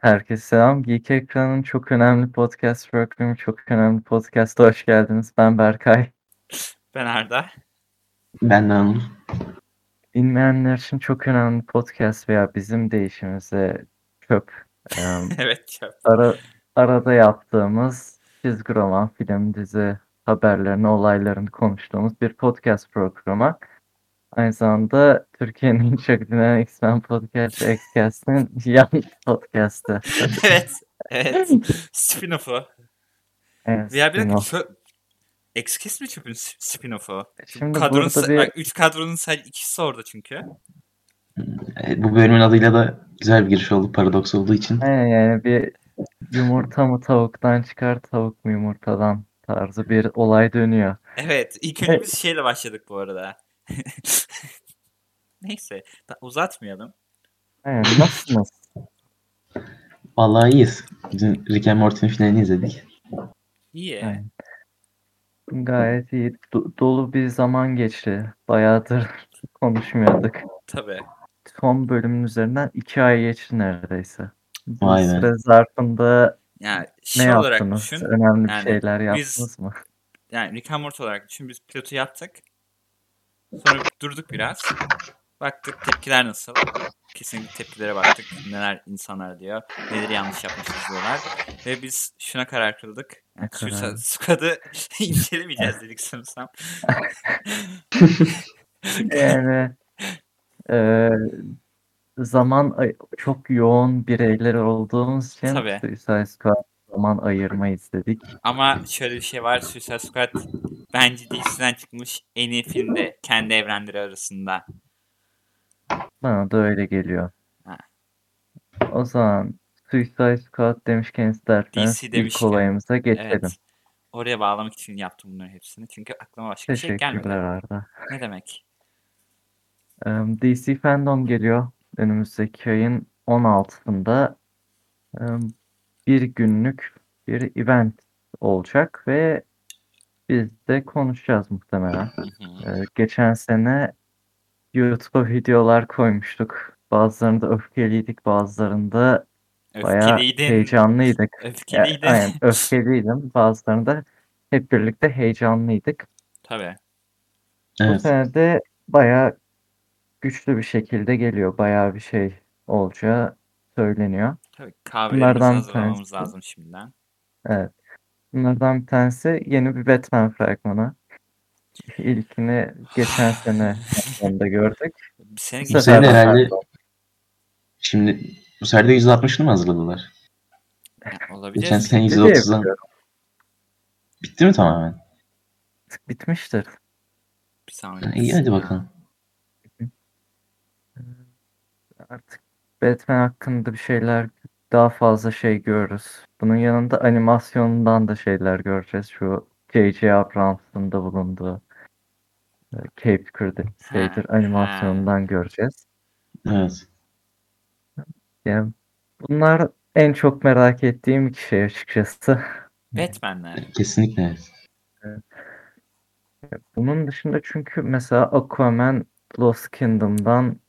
Herkese selam. Geek Ekran'ın çok önemli podcast programı, çok önemli podcast'a hoş geldiniz. Ben Berkay. Ben Arda. Ben de Anıl. Bilmeyenler için çok önemli podcast veya bizim değişimize çöp. em, evet çöp. ara, arada yaptığımız çizgi roman, film, dizi haberlerini, olaylarını konuştuğumuz bir podcast programı. Aynı zamanda Türkiye'nin en çok dinlenen X-Men Podcast, Xcast'ın yan podcast'ı. evet. Evet. Spin-off'u. Evet, Ya bir dakika spin-off. çöp. X-Kiss mi çöpün spin-off'u? Şimdi Kadronun, burada sa- bir bak, üç kadronun sadece ikisi orada çünkü. E, Bu bölümün adıyla da güzel bir giriş oldu. Paradoks olduğu için. Aynen yani bir yumurta mı tavuktan çıkar, tavuk mu yumurtadan tarzı bir olay dönüyor. Evet. ilk önce biz şeyle başladık bu arada. Neyse. uzatmayalım. Aynen, nasılsınız? Vallahi iyiyiz. Dün Rick and Morty'nin finalini izledik. İyi. Aynen. Gayet iyi. Do- dolu bir zaman geçti. Bayağıdır konuşmuyorduk. Tabii. Son bölümün üzerinden iki ay geçti neredeyse. Bu Vay be. süre zarfında Yani ne şey olarak yaptınız? düşün. Önemli bir Yani şeyler biz- yaptınız mı? Yani Rick and Morty olarak düşün. Biz pilotu yaptık. Sonra durduk biraz. Baktık tepkiler nasıl. Kesinlikle tepkilere baktık. Neler insanlar diyor. Neleri yanlış yapmışız diyorlar. Ve biz şuna karar kıldık. Yani? Suicide Squad'ı incelemeyeceğiz dedik sanırsam. Yani eee, zaman çok yoğun bireyler olduğumuz için Tabii. Suicide Squad zaman ayırmayız dedik. Ama şöyle bir şey var. Suicide Squad bence DC'den çıkmış en iyi filmde kendi evrenleri arasında. Bana da öyle geliyor. Ha. O zaman Suicide Squad demişken isterseniz DC ilk demişken, olayımıza geçelim. Evet. Oraya bağlamak için yaptım bunların hepsini. Çünkü aklıma başka bir şey gelmedi. Arda. Ne demek? Em, DC Fandom geliyor önümüzdeki ayın 16'sında. Em, Bir günlük bir event olacak ve biz de konuşacağız muhtemelen. Ee, geçen sene YouTube'a videolar koymuştuk. Bazılarında öfkeliydik, bazılarında bayağı heyecanlıydık. Ya, Öfkeliydin. aynen öfkeliydim. Bazılarında hep birlikte heyecanlıydık. Tabii. Bu Evet. sene de bayağı güçlü bir şekilde geliyor. Bayağı bir şey olacağı söyleniyor. Tabii kahvelerimizi Bunlardan hazırlamamız tanesi. lazım şimdiden. Evet. Bunlardan bir tanesi yeni bir Batman fragmanı. İlkini geçen sene onda gördük. Bir sene Bu sefer herhalde pardon. şimdi bu sefer de 160'ını mı hazırladılar? Ha, Olabilir. Geçen sene Bitti diye 130'dan. biliyorum. Bitti mi tamamen? Bitmiştir. Bir saniye. İyi hadi bakalım. Artık Batman hakkında bir şeyler daha fazla şey görürüz. Bunun yanında animasyonundan da şeyler göreceğiz. Şu J.J. Abrams'ın da bulunduğu e, Cape Crusader animasyonundan göreceğiz. Evet. Yani bunlar en çok merak ettiğim iki şey açıkçası. Batman'ler. Kesinlikle evet. Bunun dışında çünkü mesela Aquaman Lost Kingdom'dan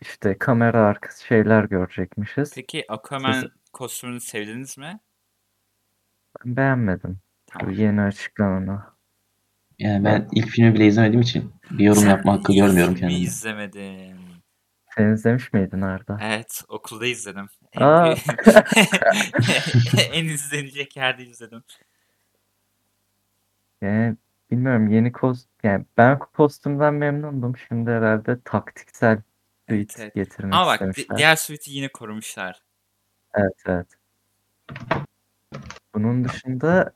işte kamera arkası şeyler görecekmişiz. Peki Aquaman Siz- kostümünü sevdiniz mi? Ben beğenmedim. Bu Tamam. yeni açıklananı. Yani ben ilk filmi bile izlemediğim için bir yorum Sen yapma hakkı görmüyorum kendime. izlemedin. Sen izlemiş miydin Arda? Evet, okulda izledim. En, Aa. en izlenecek yerde izledim. Yani bilmiyorum yeni kost yani ben kostümden memnundum. Şimdi herhalde taktiksel suit evet. getirmek Ama bak istemişler. diğer suite'i yine korumuşlar. Evet evet. Bunun dışında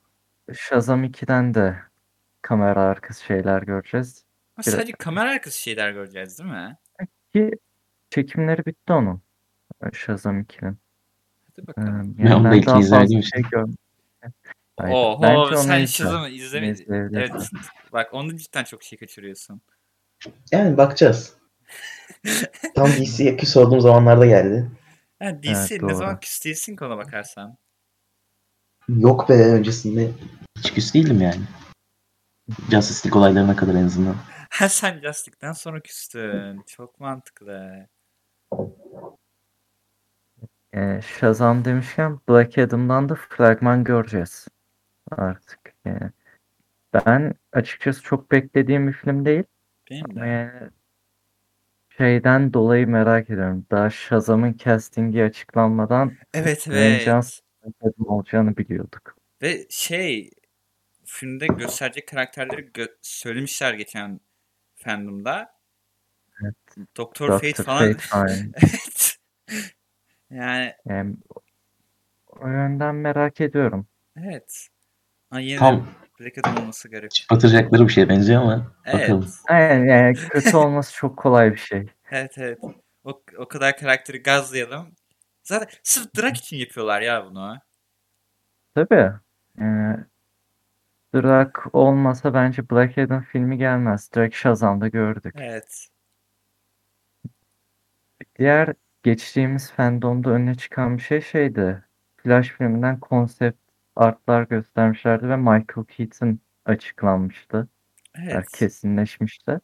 Shazam 2'den de kamera arkası şeyler göreceğiz. Ama Bir- sadece kamera arkası şeyler göreceğiz değil mi? Ki çekimleri bitti onun. Shazam 2'nin. Hadi Ee, bakalım. Onu da ben izlemediğim şey. Hayır, Oho bence onu sen. Shazam'ı izleme... İzleyebilirsin. Evet. Bak onda cidden çok şey kaçırıyorsun. Yani bakacağız. Tam DC'ye küs olduğum zamanlarda geldi. Ha, DC Evet, ne doğru. zaman küs değilsin ki ona bakarsan. Yok be öncesinde. Hiç küs değildim yani. Justice League olaylarına kadar en azından. Ha sen Justice'den sonra küstün. Çok mantıklı. e, Shazam demişken Black Adam'dan da fragman göreceğiz artık. Yani ben açıkçası çok beklediğim bir film değil. Benim Ama de. yani şeyden dolayı merak ediyorum. Daha Shazam'ın castingi açıklanmadan Evet. Johnson Adam olacağını biliyorduk. Ve şey filmde gösterecek karakterleri gö- söylemişler geçen fandomda. Evet. Doktor Dr. Fate Fate falan. falan. evet. Yani Yani o yönden merak ediyorum. evet. Yine de Tam Adam olması garip. batıracakları bir şeye benziyor ama Evet. bakalım. Aynen yani kötü olması çok kolay bir şey. Evet evet. O, o kadar karakteri gazlayalım. Zaten sırf drag için yapıyorlar ya bunu. Tabii. Yani Drak olmasa bence Black Adam filmi gelmez. Direkt Shazam'da gördük. Evet. Diğer geçtiğimiz fandomda öne çıkan bir şey şeydi. Flash filminden konsept artlar göstermişlerdi ve Michael Keaton açıklanmıştı. Yani Evet. kesinleşmişti.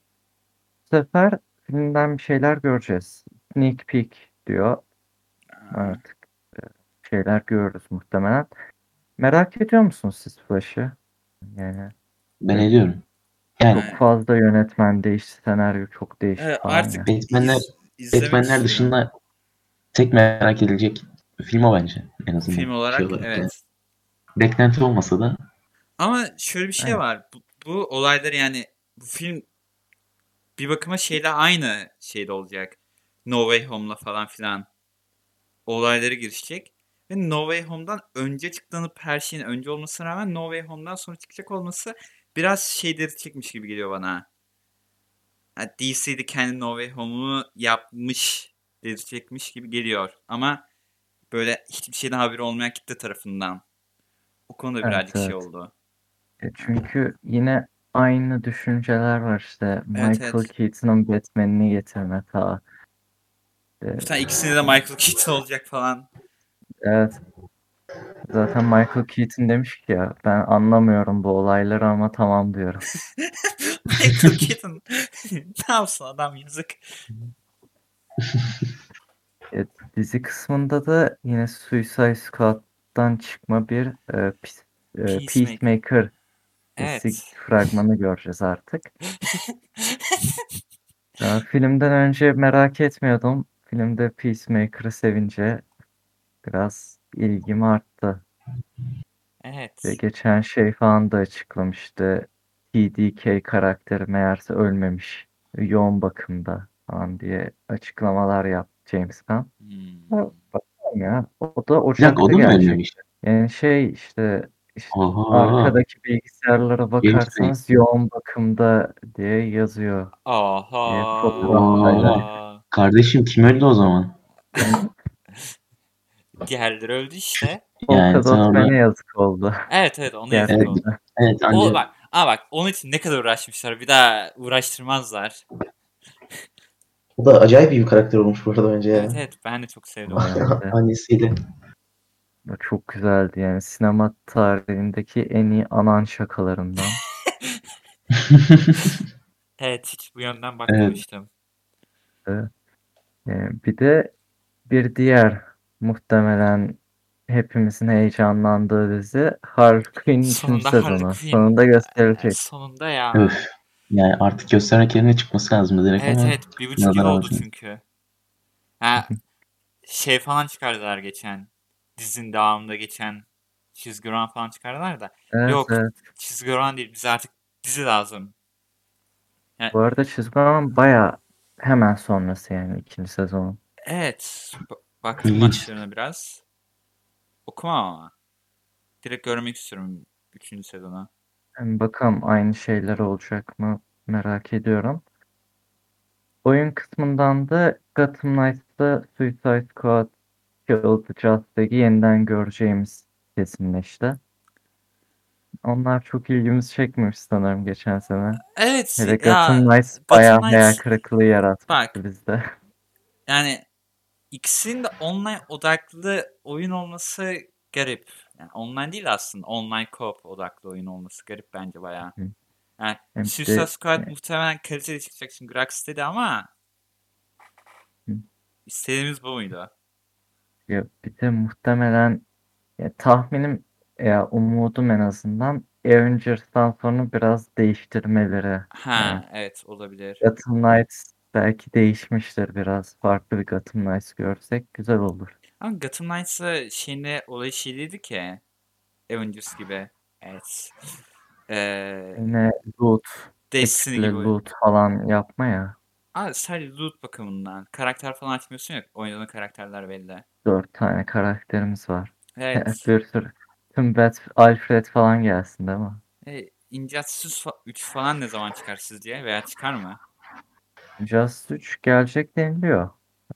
Bu sefer filmden bir şeyler göreceğiz. Sneak peek diyor. Artık e, şeyler görürüz muhtemelen. Merak ediyor musunuz siz Flash'ı? Yani Ben ediyorum. Yani çok fazla yönetmen değişti, senaryo çok değişti Evet, artık ya. Batman'ler, Batman'ler dışında tek merak edilecek film o bence. En azından. Film olarak şey olarak evet. yani. Beklenti olmasa da Ama şöyle bir şey Evet. var. Bu, bu olaylar yani bu film bir bakıma şeyle aynı şeyde olacak. No Way Home'la falan filan olayları girişecek. Ve No Way Home'dan önce çıklanıp her şeyin önce olmasına rağmen No Way Home'dan sonra çıkacak olması biraz şey dedirtecekmiş gibi geliyor bana. Yani DC'de kendi No Way Home'unu yapmış dedirtecekmiş gibi geliyor. Ama böyle hiçbir şeyden haberi olmayan kitle tarafından. O konuda Evet, birazcık şey evet. oldu. E, Çünkü yine aynı düşünceler var işte. Michael evet. Keaton'ın Batman'ini getirme. E, Bir tane ikisinde de Michael Keaton olacak falan. evet. Zaten Michael Keaton demiş ki ya ben anlamıyorum bu olayları ama tamam diyorum. Michael Keaton ne yapsın adam yazık. E, dizi kısmında da yine Suicide Squad'dan çıkma bir e, e, Peacemaker. Peacemaker Evet. fragmanı göreceğiz artık. Ya, filmden önce merak etmiyordum. Filmde Peacemaker'ı sevince biraz ilgim arttı. evet. Ve geçen şey falan da açıklamıştı. TDK karakteri meğerse ölmemiş. Yoğun bakımda falan diye açıklamalar yaptı James Gunn. Hmm. Bakalım ya. O da bir Ocak'ta dakika o da mı ölmemiş? Yani şey işte, işte Oha. arkadaki bilgisayarlara bakarsanız yoğun bakımda diye yazıyor. Evet, Aha. Kardeşim kim öldü o zaman? Diğerleri öldü işte. Yani Polka sen orada Man'e yazık oldu. Evet evet onu yazık oldu. Gerçekten. evet O bak ama bak onun için ne kadar uğraşmışlar. Bir daha uğraştırmazlar. O da acayip iyi bir karakter olmuş bu arada bence ya. Evet evet ben de çok sevdim. Evet. Annesiyle. O Çok güzeldi yani sinema tarihindeki en iyi anan şakalarından. Evet hiç bu yönden bakmamıştım. Ee, bir de bir diğer muhtemelen hepimizin heyecanlandığı dizi Harley Quinn 3. Sonunda Harley sezonu. Quinn. Sonunda gösterecek. Sonunda ya. Yani artık göstermek yerine çıkması lazım direkt Evet ama evet bir buçuk yıl oldu olsun. çünkü. Ha, şey falan çıkardılar geçen. Dizinin devamında geçen çizgi roman falan çıkardılar da. Evet, Yok. evet. Çizgi roman değil bize artık dizi lazım. Bu arada çizgi roman baya hemen sonrası yani ikinci sezonun. Evet. b- Baktım başlarına biraz. Okumam ama. Direkt görmek istiyorum 3. sezonu. Yani bakalım aynı şeyler olacak mı merak ediyorum. Oyun kısmından da Gotham Knights'ta Suicide Squad the Justice'i yeniden göreceğimiz kesinleşti. Onlar çok ilgimizi çekmemiş sanırım geçen sene. Evet Hele ya Gotham Knights Gotham bayağı Knights- hayal kırıklığı yaratmıştı bak bizde. yani ikisinin de online odaklı oyun olması garip. Yani online değil aslında. Online co-op odaklı oyun olması garip bence bayağı. Hı. Yani Hem de- Suicide Squad muhtemelen kaliteli çıkacak çünkü Rocksteady ama Hı. istediğimiz bu muydu? Ya bir de muhtemelen ya tahminim ya umudum en azından Avengers'tan sonra biraz değiştirmeleri. Ha Yani evet olabilir. Gotham Knights belki değişmiştir biraz. Farklı bir Gotham Knights görsek güzel olur. Ama Gotham Knights'ı şeyinde olayı şey değildi ki. Avengers gibi. Evet. Ee, Yine loot, Destiny gibi. loot falan yapma ya. Aa, sadece loot bakımından. Karakter falan açmıyorsun ya. Oynadığın karakterler belli. Dört tane karakterimiz var. Evet. Bir sürü. Tüm Bat, Alfred falan gelsin değil mi? E, Injustice 3 falan ne zaman çıkar sizce? Veya çıkar mı? Just 3 gelecek deniliyor.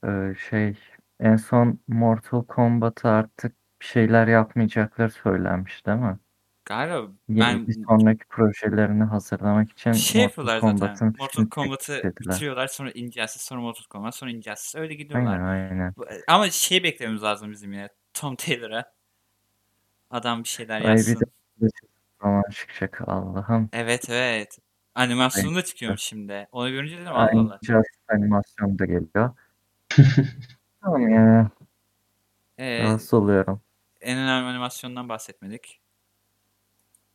Ee, şey en son Mortal Kombat'a artık bir şeyler yapmayacakları söylenmiş değil mi? Galiba Yeni ben bir sonraki projelerini hazırlamak için şey Mortal yapıyorlar zaten. Kombat'ın Mortal Kombat'ı istediler. bitiriyorlar. Sonra Injustice, sonra Mortal Kombat, sonra Injustice. Öyle Aynen gidiyorlar. aynen. Bu- Ama şey beklememiz lazım bizim yine. Tom Taylor'a. Adam bir şeyler Ay bir yazsın. de zaman çıkacak Allah'ım. Evet evet. Animasyonu da çıkıyormuş şimdi. Onu görünce dedim Allah Aynı Allah. Just animasyon da geliyor. Ee, Rahatsız oluyorum. en önemli animasyondan bahsetmedik.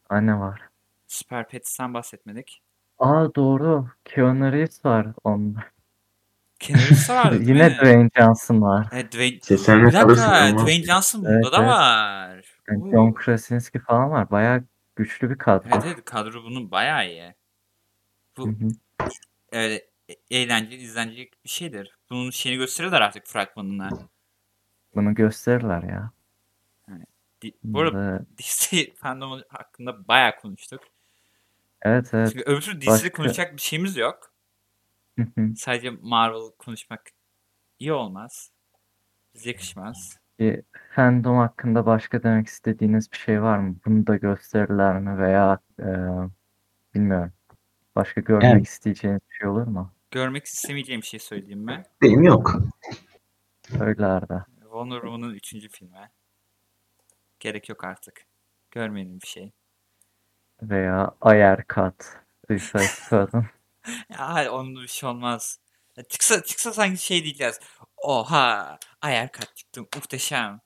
Anne var. Super Pets'ten bahsetmedik. Aa doğru. Keanu Reeves var onda. Keanu Reeves değil Yine mi? Dwayne Johnson var. Evet, Dwayne... Bir dakika. Dwayne Johnson Evet, da evet. var. Yani. John Krasinski falan var. Bayağı güçlü bir kadro. Evet evet kadro bunun bayağı iyi. Bu hı. öyle e- eğlenceli, izlenecek bir şeydir. Bunun şeyini gösterirler artık fragmanına. Bunu gösterirler ya. Di- Bu arada DC fandomu hakkında bayağı konuştuk. Evet evet. Çünkü öbür türlü DC'de Başka- konuşacak bir şeyimiz yok. Hı hı. Sadece Marvel konuşmak iyi olmaz. Bize yakışmaz. Bir fandom hakkında başka demek istediğiniz bir şey var mı? Bunu da gösterirler mi veya e, bilmiyorum. Başka görmek Yani- isteyeceğiniz bir şey olur mu? Görmek istemeyeceğim bir şey söyleyeyim mi? Benim yok. Öylerde. Wonder Woman'ın 3. filmi. Gerek yok artık. Görmeyelim bir şey. Veya Ayer Kat. Suicide Squad'ın. Ya hayır onun bir şey olmaz. Ya çıksa, çıksa sanki şey diyeceğiz. Oha ayar kat çıktım muhteşem.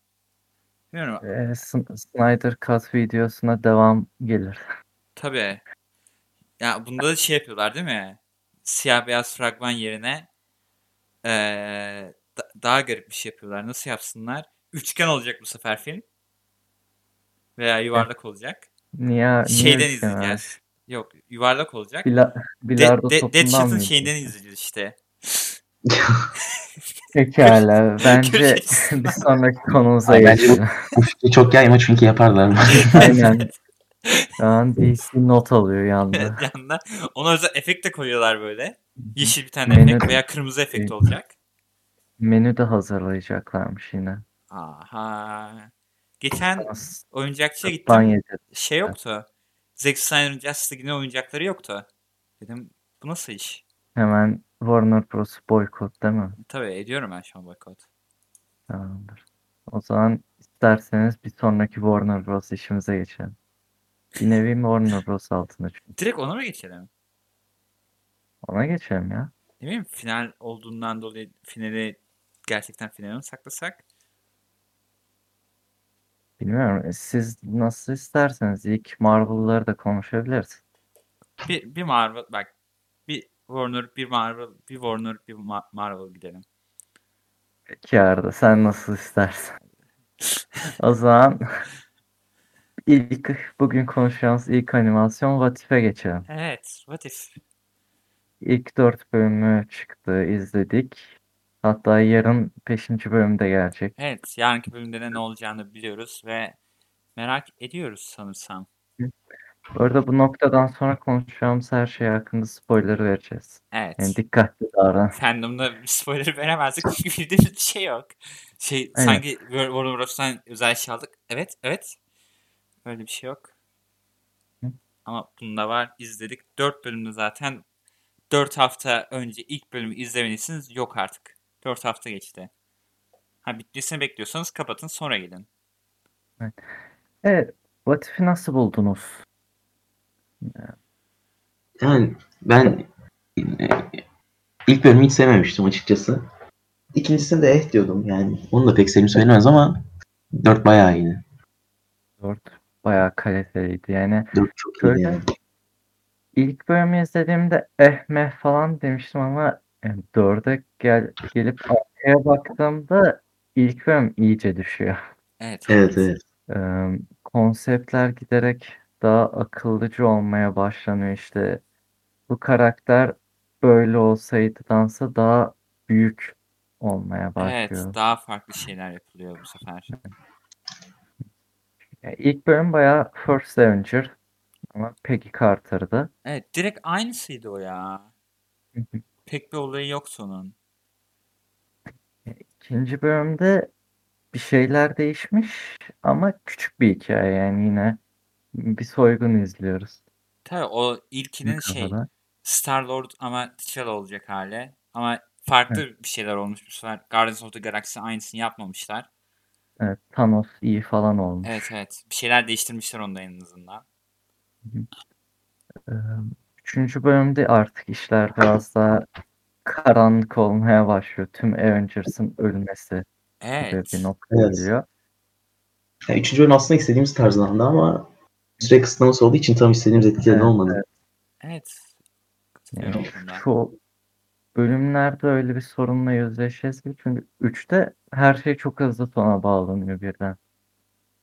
Bilmiyorum E, Sn- Snyder Cut videosuna devam gelir. tabii. Ya bunda da şey yapıyorlar değil mi? Siyah beyaz fragman yerine eee, da- daha garip bir şey yapıyorlar. Nasıl yapsınlar? Üçgen olacak bu sefer film. Veya yuvarlak olacak. Niye, niye Şeyden abi? izleyeceğiz. Yok yuvarlak olacak. Bila, De, bilardo de, topundan Deadshot'ın şeyinden izleyeceğiz? işte. Pekala. Bence bir sonraki konumuza Ay, bence bu- geçelim. Bu çok yayma çünkü yaparlar. Aynen. Şu an DC not alıyor. Evet, yanında. Ona özel efekt de koyuyorlar böyle. Yeşil bir tane Menü- efekt veya kırmızı efekt olacak. Menü de hazırlayacaklarmış yine. Aha. Geçen oyuncakçıya gittim. Şey yoktu. Zack Snyder'ın Justice League'in oyuncakları yoktu. Dedim bu nasıl iş? Hemen Warner Bros. boykot değil mi? Tabii ediyorum ben şu an boykot. Tamamdır. O zaman isterseniz bir sonraki Warner Bros. işimize geçelim. Bir nevi Warner Bros. altında çünkü. Direkt ona mı geçelim? Ona geçelim ya. Ne bileyim final olduğundan dolayı finali gerçekten finale mi saklasak? Bilmiyorum. Siz nasıl isterseniz ilk Marvel'ları da konuşabiliriz. Bir, bir Marvel bak bir Warner bir Marvel bir Warner bir Ma- Marvel gidelim. Peki Arda sen nasıl istersen. O zaman ilk bugün konuşacağımız ilk animasyon What If'e geçelim. Evet, What If? İlk dört bölümü çıktı, izledik. Hatta yarın beşinci bölüm de gelecek. Evet, yarınki bölümde de ne olacağını biliyoruz ve merak ediyoruz sanırsam. Bu arada bu noktadan sonra konuşacağımız her şey hakkında spoiler vereceğiz. Evet. Yani dikkatli davran. Fandom'da spoiler veremezdik çünkü bir de bir şey yok. Şey Aynen. sanki War- Warner Bros'tan özel şey aldık. Evet, evet. Öyle bir şey yok. Hı. Ama bunda var. izledik. Dört bölümde zaten dört hafta önce ilk bölümü izlemediyseniz yok artık. Dört hafta geçti. Ha bitmesini bekliyorsanız kapatın sonra gelin. Evet, What If'i nasıl buldunuz? Yani ben e, ilk bölümü hiç sevmemiştim açıkçası. İkincisinde de eh diyordum yani. Onu da pek sevim söylemez ama 4 bayağı iyiydi. 4 bayağı kaliteliydi. Yani 4 çok Şöyle- yani. ilk bölümü izlediğimde eh meh falan demiştim ama yani 4'e gel, gelip arkaya baktığımda ilk bölüm iyice düşüyor. Evet. Evet evet. Ee, konseptler giderek daha akıllıcı olmaya başlanıyor işte. Bu karakter böyle olsaydıdansa daha büyük olmaya başlıyor. Evet, daha farklı şeyler yapılıyor bu sefer. Yani ilk bölüm bayağı First Avenger ama Peggy Carter'dı. Evet, direkt aynısıydı o ya. Pek bir olayı yoktu onun. İkinci bölümde bir şeyler değişmiş ama küçük bir hikaye yani yine bir soygun izliyoruz. Tabii o ilkinin bir şey. Star-Lord ama T'Challa olacak hali. Ama farklı bir şeyler olmuş bu sefer. Guardians of the Galaxy aynısını yapmamışlar. Evet, Thanos iyi falan olmuş. Evet evet. Bir şeyler değiştirmişler onda en azından. Ee, Üçüncü bölümde artık işler biraz daha karanlık olmaya başlıyor. Tüm Avengers'ın ölmesi gibi Evet. bir noktaya Evet. geliyor. Yani üçüncü bölüm aslında istediğimiz tarzlandı ama süre kısıtlaması olduğu için tam istediğimiz etkileri Evet, olmadı. Evet. Yani Katılıyorum bunda. şu bölümlerde öyle bir sorunla yüzleşeceğiz gibi. Çünkü 3'te her şey çok hızlı sona bağlanıyor birden.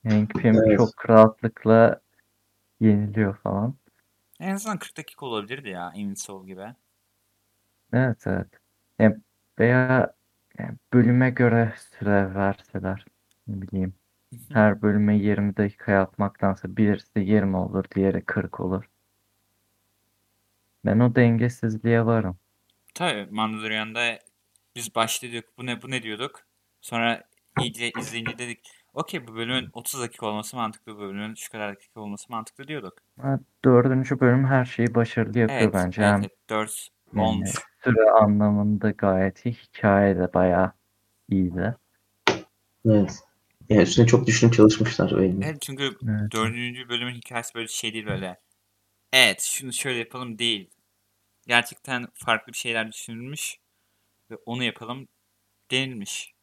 Hank Pym Evet. çok rahatlıkla yeniliyor falan. En azından 40 dakika olabilirdi ya Invincible gibi. Evet evet. Yani veya yani bölüme göre süre verseler ne bileyim. Her bölüme 20 dakika yapmaktansa birisi 20 olur, diğeri 40 olur. Ben o dengesizliğe varım. Tabii Mandalorian'da biz diyorduk bu ne bu ne diyorduk. Sonra iyice izleyince dedik okey bu bölümün 30 dakika olması mantıklı bu bölümün şu kadar dakika olması mantıklı diyorduk. Ama dördüncü bölüm her şeyi başarılı yapıyor Evet, bence. evet, Hem evet 4 yani olmuş. süre anlamında gayet iyi. Hikaye de bayağı iyiydi. Evet. Yani üstüne çok düşünüp çalışmışlar belli. Evet çünkü Evet. dördüncü bölümün hikayesi böyle şey değil böyle. Evet şunu şöyle yapalım değil. Gerçekten farklı bir şeyler düşünülmüş ve onu yapalım denilmiş.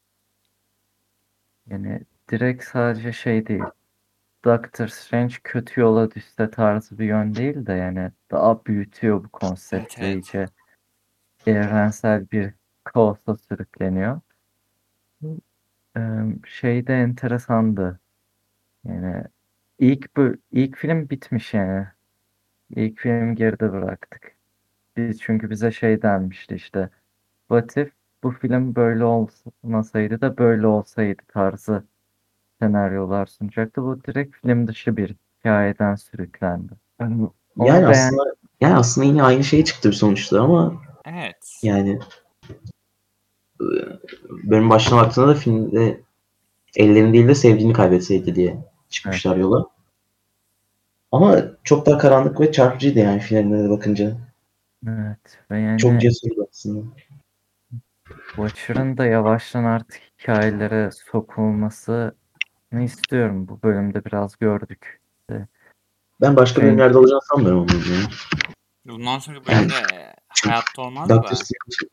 Yani direkt sadece şey değil. Doctor Strange kötü yola düşse tarzı bir yön değil de yani daha büyütüyor bu konsepti evet. iyice. Evrensel bir kaosa sürükleniyor. Ee, şey de enteresandı. Yani ilk bu ilk film bitmiş yani. İlk film geride bıraktık. Biz çünkü bize şey denmişti işte. What if bu film böyle olmasaydı da böyle olsaydı tarzı senaryolar sunacaktı. Bu direkt film dışı bir hikayeden sürüklendi. Onu Yani beğen- aslında yani aslında yine aynı şey çıktı sonuçta ama Evet. yani bölüm başına baktığında da filmde ellerini değil de sevdiğini kaybetseydi diye çıkmışlar yola. Ama çok daha karanlık ve çarpıcıydı yani finaline de bakınca. Evet ve yani Çok cesurdu aslında. Watcher'ın da yavaştan artık hikayelere sokulmasını istiyorum. Bu bölümde biraz gördük. Ben başka Evet. bölümlerde olacağını sanmıyorum onun ya. Bundan sonra bölümde hayatta olmaz da. Doctor Strange,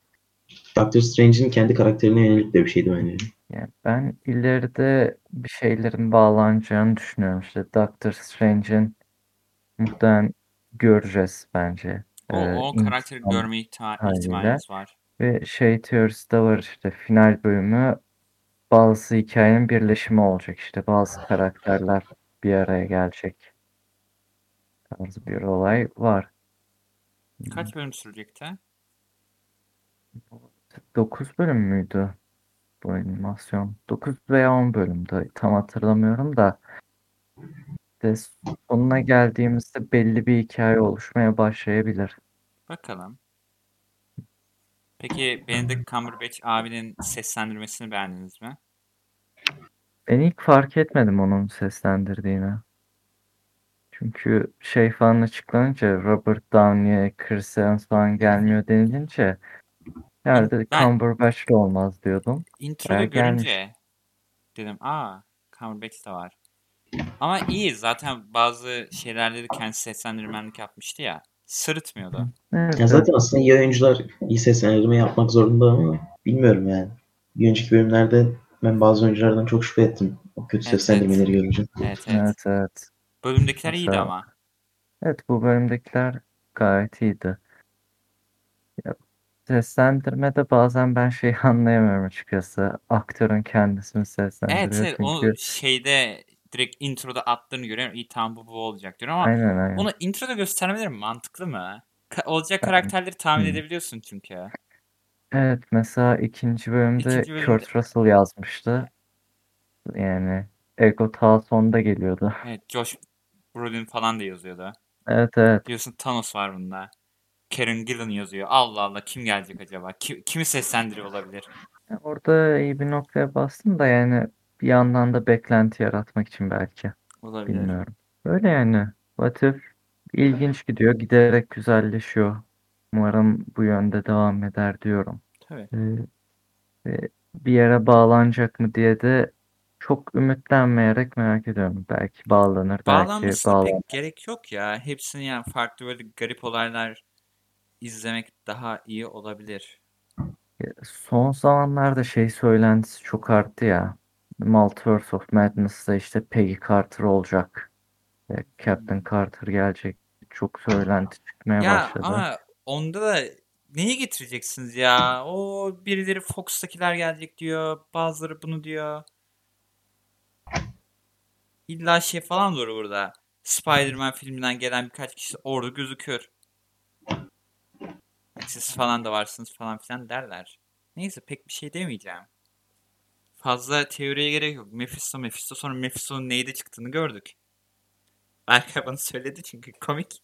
Doctor Strange'in kendi karakterine yönelik de bir şeydi bence. Yani ben ileride bir şeylerin bağlanacağını düşünüyorum. İşte Doctor Strange'in muhtemelen göreceğiz bence. O, Ee, o karakteri görme haliyle. ihtimaliniz var. Ve şey teorisi de var işte final bölümü bazı hikayenin birleşimi olacak işte bazı karakterler bir araya gelecek tarzı bir olay var. Kaç bölüm sürecekti? 9 bölüm müydü bu animasyon? 9 veya 10 bölümdü tam hatırlamıyorum da de sonuna geldiğimizde belli bir hikaye oluşmaya başlayabilir. Bakalım. Peki Benedict Cumberbatch abinin seslendirmesini beğendiniz mi? Ben ilk fark etmedim onun seslendirdiğini. Çünkü şey falan açıklanınca Robert Downey, Chris Evans falan gelmiyor denilince herhalde Ben- Cumberbatch de olmaz diyordum. Intro'da görünce dedim aa Cumberbatch de var. Ama iyi zaten bazı şeylerde de kendisi seslendirmenlik yapmıştı ya. Sırıtmıyordu. Evet, Ya zaten aslında iyi oyuncular iyi seslendirme yapmak zorunda ama bilmiyorum yani. bir önceki bölümlerde ben bazı oyunculardan çok şüphe ettim. O kötü Evet, seslendirmeleri görünce. Evet evet. Evet evet. Bölümdekiler iyiydi ama. Evet bu bölümdekiler gayet iyiydi. Ya, seslendirmede bazen ben şeyi anlayamıyorum açıkçası. Aktörün kendisini Evet seslendiriyor evet çünkü. onu şeyde direkt introda attığını görüyorum. İyi tamam bu bu olacak diyorum ama Aynen aynen. onu introda göstermeleri mantıklı mı? Ka- olacak karakterleri tahmin edebiliyorsun çünkü. Evet mesela ikinci bölümde İkinci bölümde- Kurt Russell yazmıştı. Yani Ego ta sonda geliyordu. Evet Josh Brolin falan da yazıyordu. Evet evet. Diyorsun Thanos var bunda. Karen Gillan yazıyor. Allah Allah kim gelecek acaba? Kim, kimi seslendiriyor olabilir? Orada iyi bir noktaya bastın da yani bir yandan da beklenti yaratmak için belki. Olabilir. Bilmiyorum. Böyle yani. What If ilginç gidiyor. Giderek güzelleşiyor. Umarım bu yönde devam eder diyorum. Tabii. Ee, bir yere bağlanacak mı diye de çok ümitlenmeyerek merak ediyorum. Belki bağlanır, belki Bağlanmasına bağlanmaz. pek gerek yok ya. Hepsini yani farklı böyle garip olaylar izlemek daha iyi olabilir. Son zamanlarda şey söylentisi çok arttı ya. Multiverse of Madness'ta işte Peggy Carter olacak. Ve Captain Carter gelecek. Çok söylenti çıkmaya Ya başladı. ama onda da neyi getireceksiniz ya? O birileri Fox'takiler gelecek diyor. Bazıları bunu diyor. İlla şey falan olur burada. Spider-Man filminden gelen birkaç kişi orada gözüküyor. Siz falan da varsınız falan filan derler. Neyse pek bir şey demeyeceğim. Fazla teoriye gerek yok. Mephisto Mephisto sonra Mephisto'nun neyde çıktığını gördük. Berkay bana söyledi çünkü komik.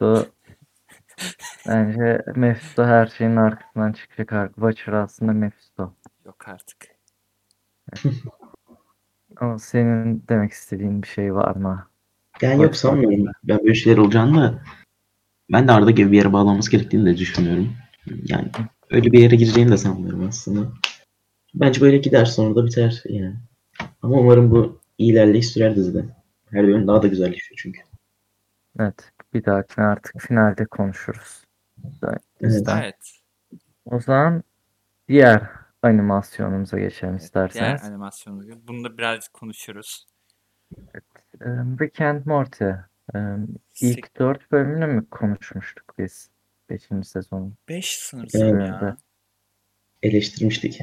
Bu bence Mephisto her şeyin arkasından çıkacak. Ar- Watcher aslında Mephisto. Yok artık. Ama senin demek istediğin bir şey var mı? Yani yok sanmıyorum. Ben böyle şeyler olacağını da ben de Arda gibi bir yere bağlanması gerektiğini de düşünüyorum. Yani öyle bir yere gireceğini de sanmıyorum aslında. Bence böyle gider sonra da biter yani. Ama umarım bu iyi ilerleyiş sürer dizide. Her bölüm daha da güzelleşiyor çünkü. Evet. Bir dahakine artık finalde konuşuruz. Bizden. Evet. O zaman diğer animasyonumuza geçelim Diğer isterseniz. animasyonu. Bunu da birazcık konuşuruz. Ee, Rick and Morty. Ee, İlk dört bölümünü mü konuşmuştuk biz? Beşinci sezonun. 5 sanırsam Evet. ya. Eleştirmiştik.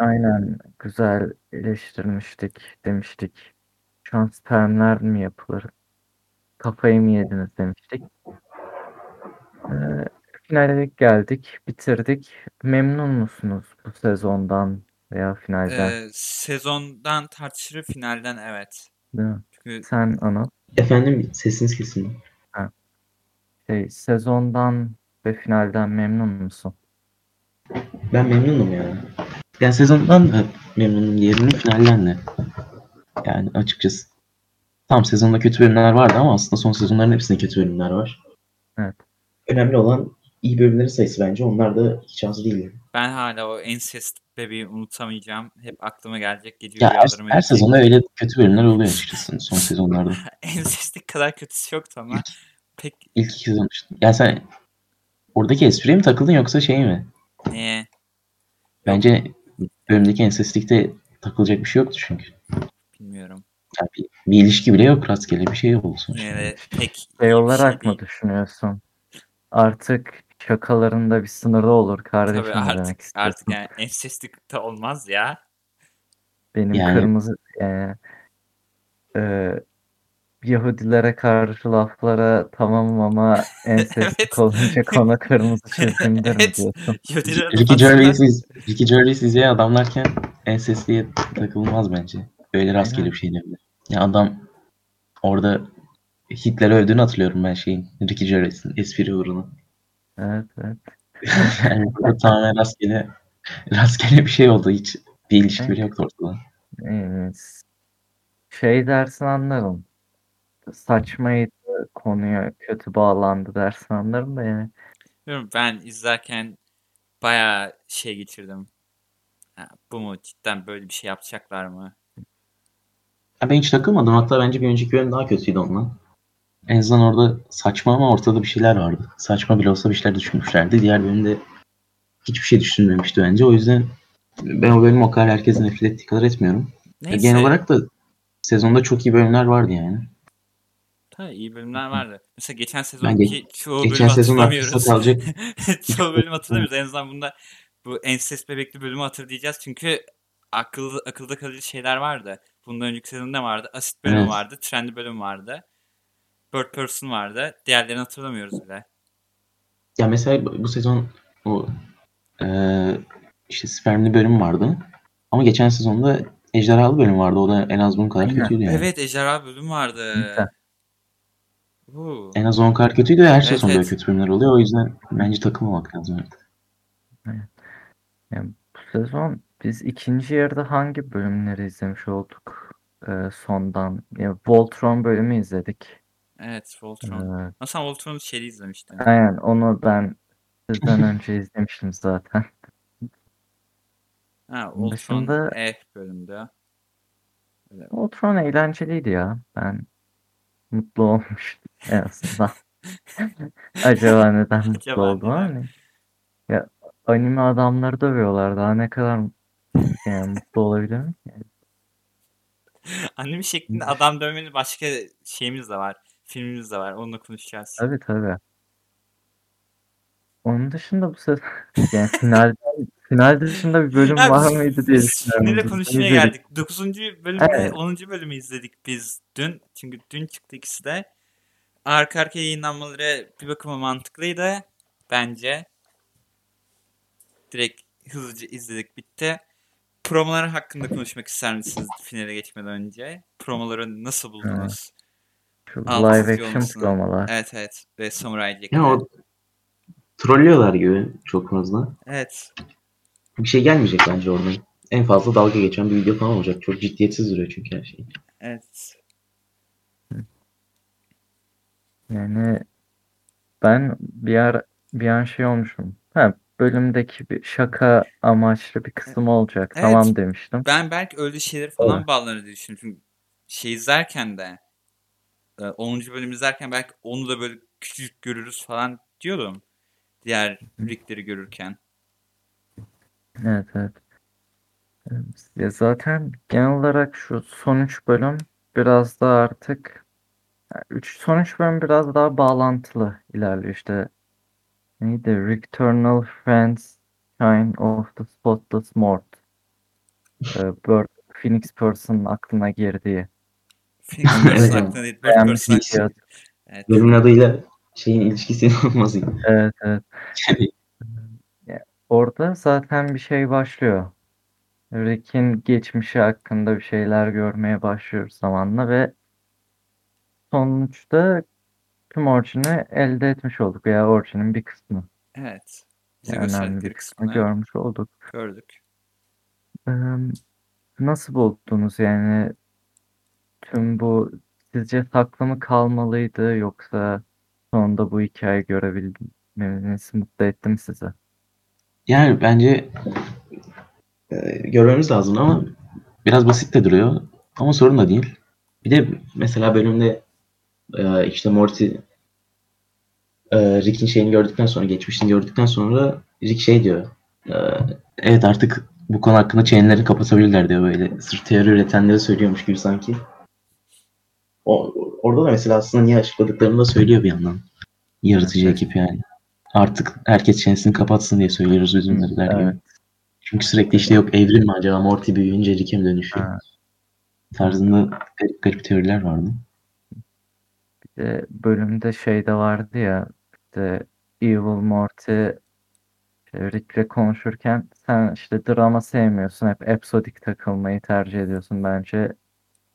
Aynen güzel eleştirmiştik demiştik. Şu an spermler mi yapılır? Kafayı mı yediniz demiştik. Ee, finale geldik, bitirdik. Memnun musunuz bu sezondan veya finalden? Ee, sezondan tartışılır finalden evet. Değil mi? Çünkü Sen Anıl, Efendim sesiniz kesildi. şey, sezondan ve finalden memnun musun? Ben memnunum ya. Yani sezondan da memnunum diğerinin finalden de. Yani açıkçası. Tam sezonda kötü bölümler vardı ama aslında son sezonların hepsinde kötü bölümler var. Evet. Önemli olan iyi bölümlerin sayısı bence. Onlar da hiç az değil. ben hala o ensest bebeği unutamayacağım. Hep aklıma gelecek. Geliyor Ya her, her sezonda öyle kötü bölümler oluyor açıkçası son sezonlarda. Ensestlik kadar kötüsü yoktu ama. Pek İlk iki sezon işte. Ya sen oradaki espriye mi takıldın yoksa şey mi? neye? Bence bölümdeki ensestlikte takılacak bir şey yoktu çünkü. Bilmiyorum. Yani bir, bir ilişki bile yok rastgele bir şey. Yine de pek Şey olarak değil. mı düşünüyorsun? Artık şakalarında bir sınırı olur kardeşim Tabii mi demek artık, istiyorsun? artık yani ensestlik de olmaz ya. Benim Yani- kırmızı yani, e, Yahudilere karşı laflara tamamım ama ensestik Evet. olunca konu kırmızı çizgimdir mi Evet. diyorsun? Ricky Gervais, iz- Ricky Gervais izleyen adamlarken ensestliğe takılmaz bence. Öyle rastgele Aynen. bir şey değil. Ya adam orada Hitler'i övdüğünü hatırlıyorum ben şeyin. Ricky Gervais'in espri uğruna. Evet evet. yani bu tamamen rastgele rastgele bir şey oldu. Hiç bir ilişki bile yoktu ortada. Evet. Şey dersin anlarım. Saçmaydı konuya kötü bağlandı dersin anlarım da yani. Ben izlerken bayağı şey geçirdim. Ha, bu mu cidden böyle bir şey yapacaklar mı? Ya ben hiç takılmadım. Hatta bence bir önceki bölüm daha kötüydü ondan. En azından orada saçma ama ortada bir şeyler vardı. Saçma bile olsa bir şeyler düşünmüşlerdi. Diğer bölümde hiçbir şey düşünmemişti bence. O yüzden ben o bölümü o kadar herkesin nefret ettiği kadar etmiyorum. Neyse. Genel olarak da sezonda çok iyi bölümler vardı yani. Ta iyi bölümler vardı. Mesela geçen Ben sezonki ge- çoğu geçen bölümü sezon hatırlamıyoruz. çoğu bölümü hatırlamıyoruz. En azından bunda bu ensest bebekli bölümü hatırlayacağız. Çünkü akılda, akılda kalıcı şeyler vardı. Bundan önceki sezonda vardı? Asit bölüm Evet. vardı. Trendy bölüm vardı. Bird Person vardı. Diğerlerini hatırlamıyoruz bile. Ya mesela bu bu sezon o eee işte spermli bölüm vardı. Ama geçen sezonda ejderhalı bölüm vardı. O da en az bunun kadar kötüydü yani. Evet Ejderha bölüm vardı. Güzel. Uuu. En az onun kadar kötüydü ve her Evet, sezon böyle evet. kötü bölümler oluyor. O yüzden bence takılmamak lazım artık. Yani bu sezon biz ikinci yarıda hangi bölümleri izlemiş olduk e, sondan? Ya Voltron bölümü izledik. Evet Voltron. E, Nasıl Voltron'un şeyi izlemiştin? aynen onu ben sizden önce izlemiştim zaten. Ha, Voltron dışında- E bölümde. Voltron eğlenceliydi ya. Ben mutlu olmuştum en azından. Acaba neden mutlu Acaba oldum neden? Ya anime adamları dövüyorlar. Daha ne kadar yani mutlu olabilirim? Yani, Anime şeklinde adam dövmeli başka şeyimiz de var. Filmimiz de var. Onunla konuşacağız. tabii tabii. Onun dışında bu sezon yani final final dışında bir bölüm Ha, var mıydı diye düşünüyorum. Filmle Biz konuşmaya geldik. 9. bölümü ve Evet. 10. bölümü izledik biz dün. Çünkü dün çıktı ikisi de. Arka arkaya yayınlanmaları bir bakıma mantıklıydı. Bence. Direkt hızlıca izledik bitti. Promolar hakkında konuşmak ister misiniz finale geçmeden önce? Promoları nasıl buldunuz? Şu Alt live action promolar. Evet evet. Ve Samurai Jack'te. Ya o trollüyorlar gibi çok fazla. Evet. Bir şey gelmeyecek bence oradan. En fazla dalga geçen bir video falan olacak. Çok ciddiyetsiz duruyor çünkü her şey. Evet. Yani ben bir yer bir an şey olmuşum. Ha bölümdeki bir şaka amaçlı bir kısım olacak. Evet. Tamam demiştim. Ben belki öyle şeyleri falan Evet. bağlanır diye düşündüm. Çünkü şey izlerken de e, 10. bölüm izlerken belki onu da böyle küçücük görürüz falan diyordum. Diğer ligleri görürken. Evet evet. Ya zaten genel olarak şu son üç bölüm biraz da artık yani üç, son üç bölüm biraz daha bağlantılı ilerliyor işte. Neydi? Returnal Friends Shine of the Spotless Mort. Ee, Bird, Phoenix Person'ın aklına girdiği. Phoenix Evet, Person evet. aklına değil. Bird bir şey. Evet. Bölümün adıyla şeyin ilişkisinin olması. Evet evet. Yani Orada zaten bir şey başlıyor. Rick'in geçmişi hakkında bir şeyler görmeye başlıyoruz zamanla ve sonuçta tüm orijini elde etmiş olduk veya orijinin bir kısmı. Evet. Bize önemli gösterdikleri bir kısmını kısmını görmüş olduk. gördük. Ee, nasıl buldunuz yani tüm bu sizce saklı mı kalmalıydı yoksa sonunda bu hikayeyi görebilmeniz mutlu etti mi sizi? Yani bence Ee, görmemiz lazım ama biraz basit de duruyor. Ama sorun da değil. bir de mesela bölümde e, işte Morty e, Rick'in şeyini gördükten sonra geçmişini gördükten sonra Rick şey diyor. e, Evet artık bu konu hakkında chainleri kapatabilirler diyor böyle. sırf teori üretenlere söylüyormuş gibi sanki. O, orada da mesela aslında niye açıkladıklarını da söylüyor bir yandan. Yaratıcı Evet. ekip yani. Artık herkes çenesini kapatsın diye söylüyoruz üzümleri der gibi. Evet. Çünkü sürekli işte yok evrim mi acaba Morty büyüyünce Rick'e mi dönüşüyor? Ha. Tarzında garip garip teoriler vardı. E, bölümde şey de vardı ya işte Evil Morty işte Rick'le konuşurken sen işte drama sevmiyorsun hep episodik takılmayı tercih ediyorsun bence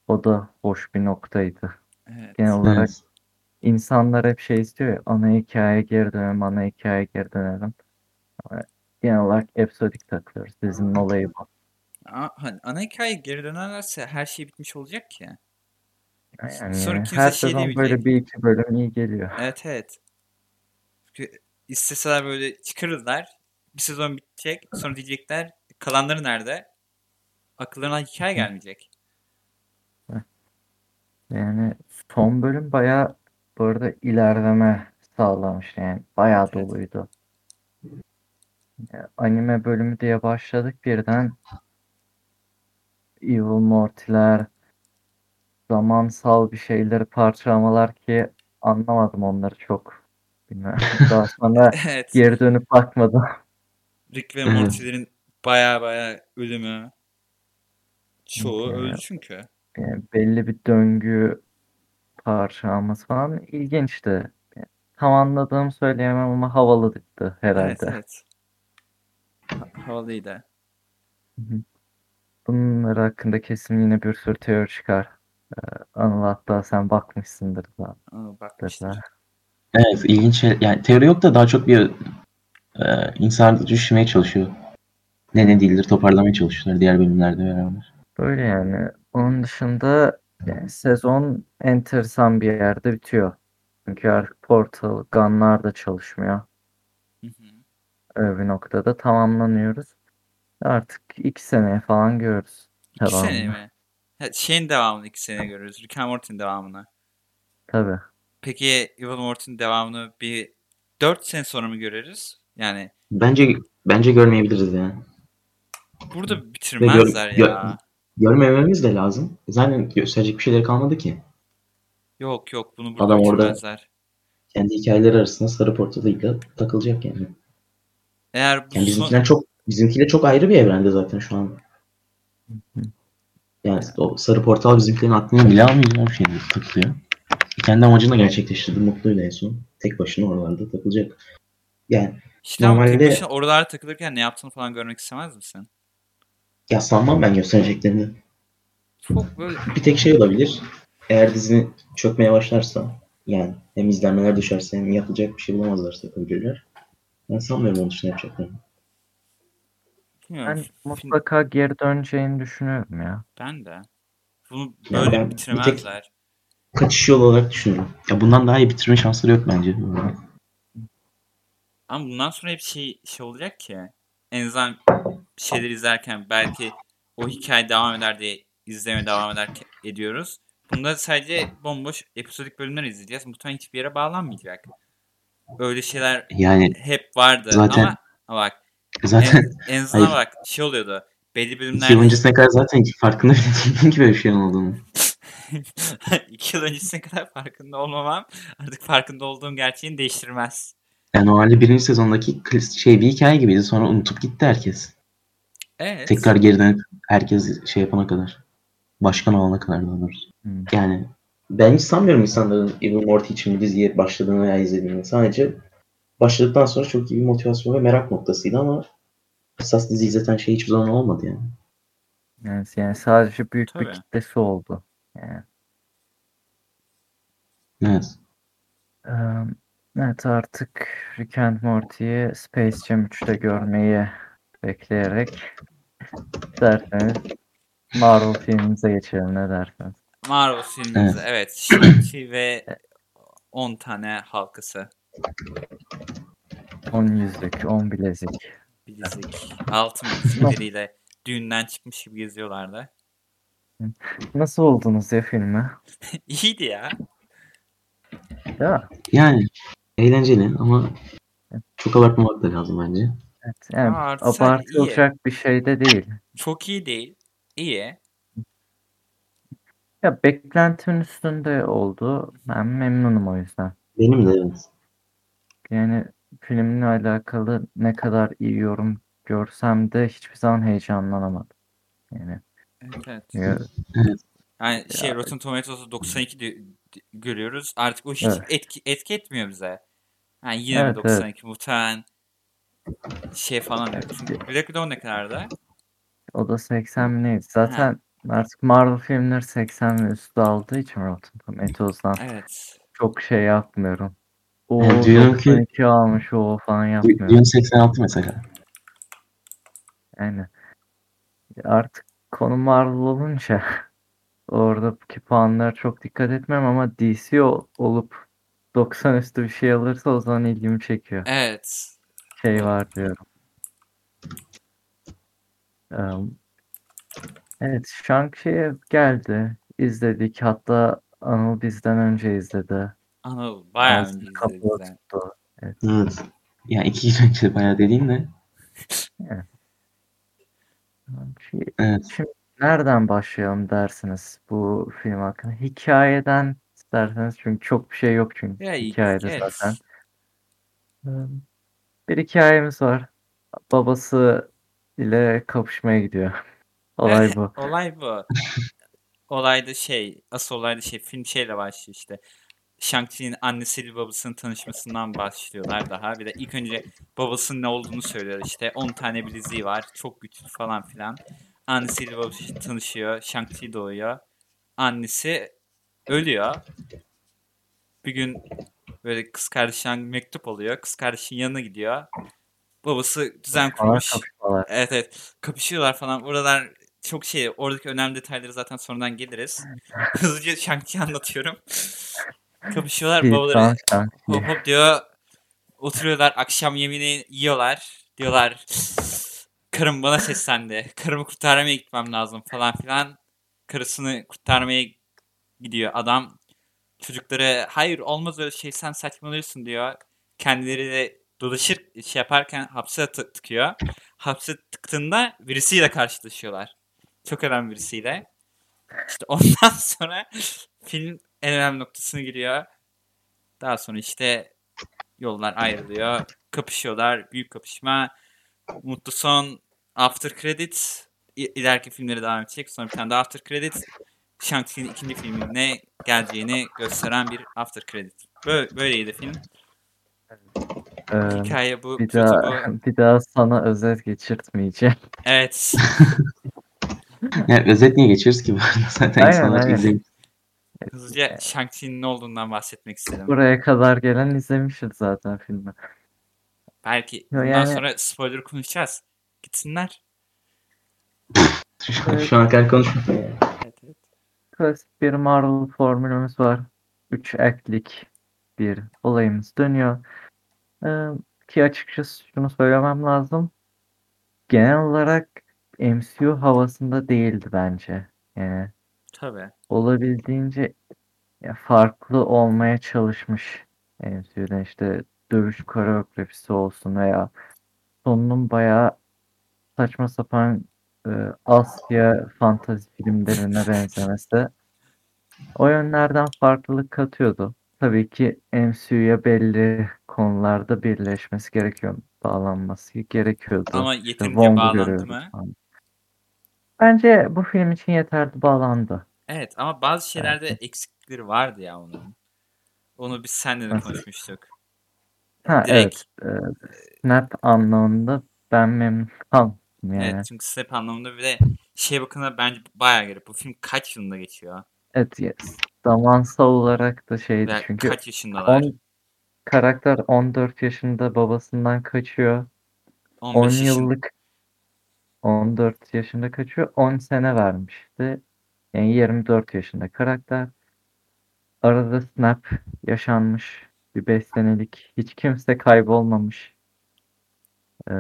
o da hoş bir noktaydı. Evet. Genel olarak Evet. insanlar hep şey istiyor ya ana hikayeye geri dönelim ana hikayeye geri dönelim. Ama genel olarak episodik takılıyoruz. Dizinin olayı bu. Aa, hani ana hikaye geri dönerlerse her şey bitmiş olacak ki. Yani Sonra kimse her şey sezon diyemeyecek. böyle bir iki bölüm iyi geliyor. Evet evet. Çünkü isteseler böyle çıkarırlar. Bir sezon bitecek. Sonra diyecekler kalanları nerede? Akıllarına hikaye gelmeyecek. Yani son bölüm bayağı bu arada ilerleme sağlamış yani bayağı Evet. doluydu. anime bölümü diye başladık birden Evil Morty'ler zamansal bir şeyleri parçalamalar ki anlamadım onları çok. Bilmem. Daha sonra Evet. geri dönüp bakmadım. Rick ve. Morty'lerin baya baya ölümü. Çoğu Evet. öldü çünkü. Yani belli bir döngü parçalaması falan ilginçti. Yani tam anladığımı söyleyemem ama havalıydı herhalde. Evet evet. Ha- Havalıydı. Bunlar hakkında kesin yine bir sürü teori çıkar. Anıl hatta sen bakmışsındır da. Aa. Evet ilginç şey. Yani teori yok da daha çok bir e, insan düşünmeye çalışıyor. Ne ne değildir toparlamaya çalışıyorlar diğer bölümlerde beraber. Böyle yani. Onun dışında yani sezon enteresan bir yerde bitiyor. Çünkü artık Portal, Gun'lar da çalışmıyor. Hı hı. Öyle bir noktada tamamlanıyoruz. Artık iki seneye falan görürüz. İki sene mi? Ha, şeyin devamını iki sene görürüz. Rick and Morty'nin devamını. Tabii. Peki Evil Morty'nin devamını bir 4 sene sonra mı görürüz? Yani Bence bence görmeyebiliriz yani. burada bitirmezler gör- ya. Görmememiz de lazım. Zaten gösterecek bir şeyleri kalmadı ki. Yok yok bunu burada Adam orada- bitirmezler. Kendi hikayeleri arasında sarı portalıyla takılacak yani. Eğer bu Yani son... bizimkiler çok bizimkiler çok ayrı bir evrende zaten şu an. Yani o sarı portal bizimkilerin aklına Bile almayacağım şeyde takılıyor. kendi amacını gerçekleştirdi. Mutluydu en son. Tek başına oralarda takılacak. Yani ama tek Normalde- başına oralarda takılırken ne yaptığını falan görmek istemez misin? ya sanmam ben göstereceklerini. Çok böyle Bir tek şey olabilir. Eğer dizi çökmeye başlarsa yani hem izlenmeler düşerse hem yapılacak bir şey bulamazlarsa yapabilirler. Ben sanmıyorum onun dışında yapacaklarını. Bilmiyorum. Ben mutlaka geri döneceğini düşünüyorum ya. Ben de. Bunu Ya böyle ben bir bitiremezler. Kaçış yolu olarak düşünüyorum. Ya bundan daha iyi bitirme şansları yok bence. Ama bundan sonra hep şey, şey olacak ki en azından bir şeyler izlerken belki o hikaye devam eder diye izlemeye devam eder ediyoruz. Bunda sadece bomboş episodik bölümler izleyeceğiz. Muhtemelen hiçbir yere bağlanmayacak. Öyle şeyler Yani hep vardı Zaten- ama, ama bak zaten en, en azından Hayır. bak şey oluyordu. Belli iki bölümlerde yıl öncesine kadar zaten farkında bile değildim ki böyle bir şeyin olduğunu. iki yıl öncesine kadar farkında olmamam artık farkında olduğum gerçeğini değiştirmez. Yani normalde birinci sezondaki şey bir hikaye gibiydi. Sonra unutup gitti herkes. Evet. Tekrar geri dönüp herkes şey yapana kadar. Başkan olana kadar daha doğrusu. Hmm. Yani Ben hiç sanmıyorum insanların Evil Morty için bu diziye başladığını veya izlediğini. Sadece başladıktan sonra çok iyi bir motivasyon ve merak noktasıydı ama esas dizi izleten şey hiçbir zaman olmadı yani. Yani, yani sadece büyük bir Tabii. kitlesi oldu. Yani, evet. eee, evet artık Rick and Morty'yi Space Jam 3'te görmeyi bekleyerek derseniz Marvel filmimize geçelim ne dersiniz? Marvel filmimizi evet. Shang-Chi ve 10 tane halkası. 10 yüzük, 10 bilezik. Bilezik. Altın bilezikleriyle düğünden çıkmış gibi geziyorlardı. Nasıl oldunuz ya filme? İyiydi ya. Ya, Yani eğlenceli ama çok abartmamak da lazım bence. evet, yani sen abartılacak bir şey de değil. Çok iyi değil. İyi. Ya beklentimin üstünde oldu. Ben memnunum o yüzden. Benim de evet. Yani filmle alakalı ne kadar iyi yorum görsem de hiçbir zaman heyecanlanamadım. Yani Evet evet. ya, Yani şey Rotten Tomatoes'u 92 di- di- görüyoruz. Artık o hiç Evet. etki, etki etmiyor bize. Yani yine Evet, mi 92 muhtemelen şey falan. Çünkü Black Widow ne kadardı? o da 80 mi neydi? Zaten artık Marvel filmleri 80 ve üstü aldığı için Rotten Tomatoes'dan Evet. çok şey yapmıyorum. O Yani diyorum ki- 92 almış o falan yapmıyorum. Dune 86 mesela. Yani artık konu Marvel olunca oradaki puanlara çok dikkat etmem ama DC o- olup 90 üstü bir şey alırsa o zaman ilgimi çekiyor. Evet. Şey var diyorum. Em, Evet, Shang-Chi geldi. izledik. Hatta Anıl bizden önce izledi. Anıl bayağı Ağzını önce kapalı izledi. tuttu. Evet. Yani iki gün önce bayağı dediğin de Şey, Evet. Şimdi nereden başlayalım dersiniz bu film hakkında? Hikayeden isterseniz çünkü çok bir şey yok çünkü Ya, hikayede evet. zaten. Bir hikayemiz var. Babası ile kapışmaya gidiyor. Olay Evet, bu. Olay bu. Olay da şey, asıl olay da şey, film şeyle başlıyor işte. Shang-Chi'nin annesiyle babasının tanışmasından başlıyorlar daha. Bir de ilk önce babasının ne olduğunu söylüyor işte. 10 tane bileziği var, çok güçlü falan filan. Annesiyle babası tanışıyor, Shang-Chi doğuyor. Annesi ölüyor. Bir gün böyle kız kardeşinden mektup alıyor. Kız kardeşin yanına gidiyor. Babası düzen kurmuş. Evet evet. Kapışıyorlar falan. Oralar çok şey. Oradaki önemli detayları zaten sonradan geliriz. Hızlıca Shang-Chi anlatıyorum. Kapışıyorlar. Babaları hop hop diyor. Oturuyorlar. Akşam yemeğini yiyorlar. Diyorlar. Karım bana seslendi. Karımı kurtarmaya gitmem lazım falan filan. Karısını kurtarmaya gidiyor adam. Çocukları hayır olmaz öyle şey sen saçmalıyorsun diyor. Kendileri de dolaşır şey yaparken hapse tı- tıkıyor. Hapse tıktığında birisiyle karşılaşıyorlar. Çok önemli birisiyle. İşte ondan sonra film en önemli noktasına giriyor. Daha sonra işte yollar ayrılıyor. Kapışıyorlar. Büyük kapışma. Mutlu son. After credit. İ- ileriki filmleri devam edecek. Sonra bir tane daha after credit. Shang-Chi'nin ikinci filmine geleceğini gösteren bir after credit. Böyle, böyleydi film. Ee, Hikaye bu. bir daha bu. bir daha sana özet geçirtmeyeceğim. Evet. Yani özet niye geçiyoruz ki? Zaten Aynen, insanlar aynen. izlemiş. Hızlıca Shang-Chi'nin ne olduğundan bahsetmek istedim. Buraya kadar gelen izlemişiz zaten filmi. Belki Yo, bundan yani- sonra spoiler konuşacağız. Gitsinler. Şu, şu ana kadar konuşmadık. Evet, evet. Klasik bir Marvel formülümüz var. 3 aktlik bir olayımız dönüyor. Ee, ki açıkçası şunu söylemem lazım. Genel olarak MCU havasında değildi bence. Yani Tabii. olabildiğince ya, farklı olmaya çalışmış MCU'dan işte dövüş koreografisi olsun veya sonunun bayağı saçma sapan e, Asya fantazi filmlerine benzemesi o yönlerden farklılık katıyordu. Tabii ki MCU'ya belli konularda birleşmesi gerekiyor, bağlanması gerekiyordu. Ama İşte yeterince Wong'u bağlandı mı? falan. Bence bu film için yeterli bağlandı. Evet ama bazı şeylerde eksiklikleri vardı ya onun. Onu biz seninle de konuşmuştuk. Ha Direkt, evet. e, Snap anlamında ben memnun kaldım yani. evet çünkü Snap anlamında bir de şey bakımından bence bayağı garip. Bu film kaç yılında geçiyor? Evet, yes. Zamansal olarak da şeydi Ve çünkü kaç yaşındalar? 10 karakter 14 yaşında babasından kaçıyor. 10 15 yaşın. yıllık 14 yaşında kaçıyor. 10 sene vermişti. Yani 24 yaşında karakter. Arada snap yaşanmış. Bir 5 senelik. Hiç kimse kaybolmamış. Ee,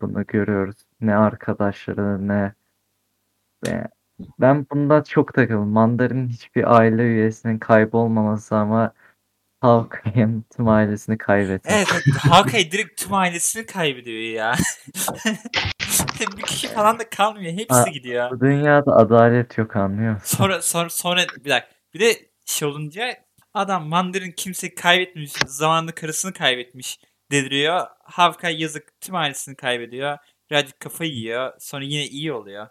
bunu görüyoruz. Ne arkadaşları ne ben bunda çok takıldım. Mandarin hiçbir aile üyesinin kaybolmaması ama Hawkeye'in tüm ailesini kaybetmiş. Evet, evet Hawkeye direkt tüm ailesini kaybediyor ya. bir kişi falan da kalmıyor. Hepsi gidiyor. Bu dünyada adalet yok anlıyor musun? Sonra sonra sonra bir dakika. Bir de şey olunca adam Mandarin kimseyi kaybetmiş. Zamanında karısını kaybetmiş dediriyor. Hawkeye yazık tüm ailesini kaybediyor. Birazcık kafayı yiyor. Sonra yine iyi oluyor.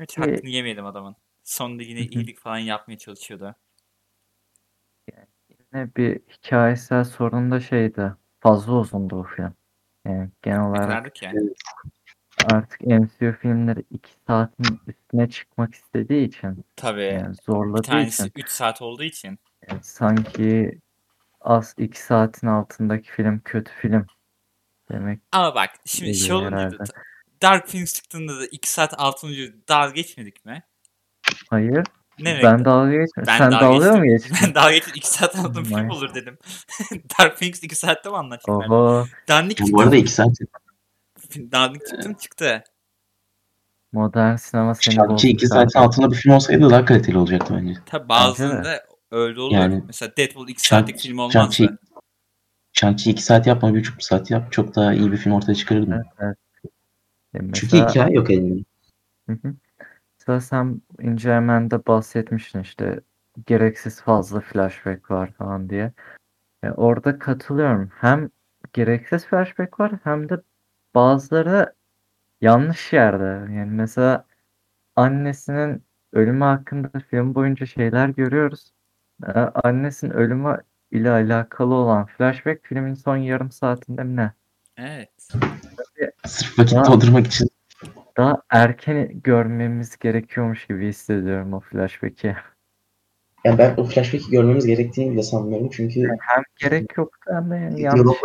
Hiç hakkını yemeyelim adamın. Sonunda yine iyilik falan yapmaya çalışıyordu. Yine bir hikayesel sorun da şeydi. Fazla uzundu bu film. Yani genel Ne olarak ki? artık MCU filmleri 2 saatin üstüne çıkmak istediği için Tabii. yani Bir zorladığı tanesi için 3 saat olduğu için. yani sanki az 2 saatin altındaki film kötü film demek Ama bak şimdi şey geliyor olunca da herhalde. Dark Phoenix çıktığında da 2 saat altın dalga geçmedik mi? Hayır. Ne Ben dalga geçmiyorum. Ben Sen dalga dalga mı geçtim. geçtin? Ben dalga geçtim. 2 saat altın film olur dedim. Dark Phoenix 2 saatte mi ben? Oho. Dandik Ya çıktı. bu arada iki saat Dandik çıktı mı çıktı. Modern sinema seni bozdu iki kanka. saatin altında bir film olsaydı daha kaliteli olacaktı bence. Tabi bazılarında öyle oluyor. Yani Mesela Deadpool 2 saatlik film olmazdı. Shang-Chi Shang-Chi 2 saat yapma, 1,5 saat yap. Çok daha iyi bir film ortaya çıkarırdım. Evet, evet. E, Çünkü mesela- hikaye yok elinde. Hı hı. Mesela sen incelemende bahsetmiştin işte gereksiz fazla flashback var falan diye. E, orada katılıyorum. Hem gereksiz flashback var hem de bazıları yanlış yerde. Yani mesela annesinin ölümü hakkında film boyunca şeyler görüyoruz. E, annesinin ölümü ile alakalı olan flashback filmin son yarım saatinde mi ne? Evet. Sırf vakit Ya- doldurmak için. Daha erken görmemiz gerekiyormuş gibi hissediyorum o flashback'i. Yani ben o flashback'i görmemiz gerektiğini bile sanmıyorum. Çünkü Hem gerek yok hem de yani yanlış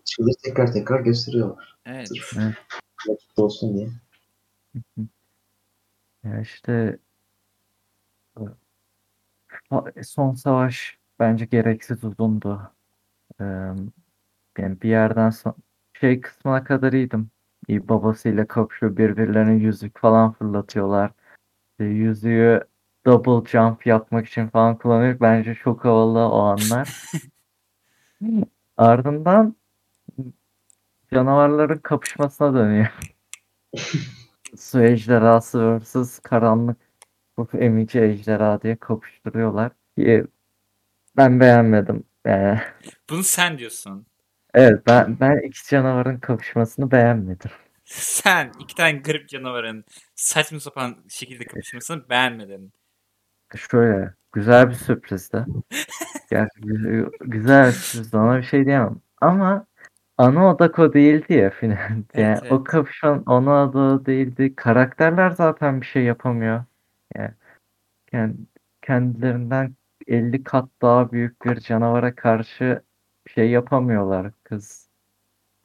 için de tekrar tekrar gösteriyorlar. Evet. Sırf Evet. vakit olsun diye. Ya işte fa- son savaş bence gereksiz uzundu. Ee, yani bir yerden son şey kısmına kadar iyiydim. Babasıyla kapışıyor birbirlerine yüzük falan fırlatıyorlar. İşte yüzüğü double jump yapmak için falan kullanıyor. Bence çok havalı o anlar. Ardından canavarların kapışmasına dönüyor. Su ejderhası vs karanlık bu emici ejderha diye kapıştırıyorlar. Ben beğenmedim. Yani, Bunu sen diyorsun. Evet ben ben iki canavarın kapışmasını beğenmedim. Sen iki tane garip canavarın saçma sapan şekilde kapışmasını beğenmedin. Şöyle güzel bir sürprizdi. Gerçi güzel, güzel bir sürprizdi ona bir şey diyemem. Ama ana odak o değildi ya final. Yani Evet, o evet. kapışan ana odak değildi. Karakterler zaten bir şey yapamıyor. Yani kend- kendilerinden 50 kat daha büyük bir canavara karşı şey yapamıyorlar. Kız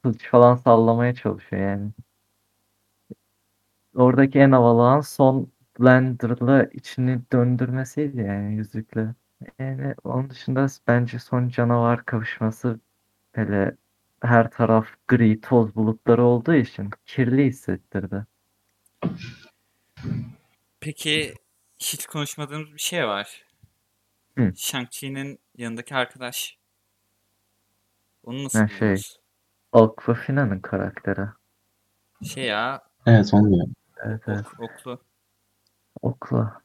kılıç falan sallamaya çalışıyor yani. Oradaki en havalı an son Blender'la içini döndürmesiydi yani yüzükle. Yani onun dışında bence son canavar kavuşması hele her taraf gri toz bulutları olduğu için kirli hissettirdi. Peki hiç konuşmadığımız bir şey var. Hı. Shang-Chi'nin yanındaki arkadaş. Onu nasıl Ha, şey. buldunuz? Aquafina'nın karakteri. Şey ya, Evet onu diyorum. Evet, evet. ok- oklu. Okla.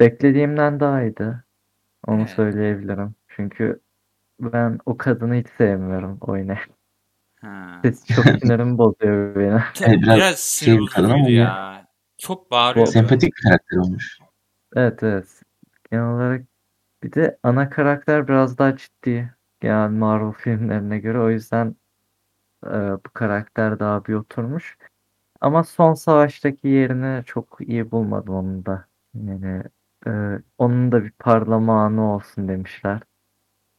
Beklediğimden daha iyiydi. Onu Evet. söyleyebilirim. Çünkü ben o kadını hiç sevmiyorum oyuna. Ha. Sesi çok sinirimi bozuyor beni. Evet, biraz biraz şey bir kadın ama ya. Çok bağırıyordu. Sempatik bir karakter olmuş. Evet evet. Genel olarak bir de ana karakter biraz daha ciddi. Genel Marvel filmlerine göre. O yüzden e, bu karakter daha bir oturmuş. Ama son savaştaki yerini çok iyi bulmadım onun da. Yani e, onun da bir parlama anı olsun demişler.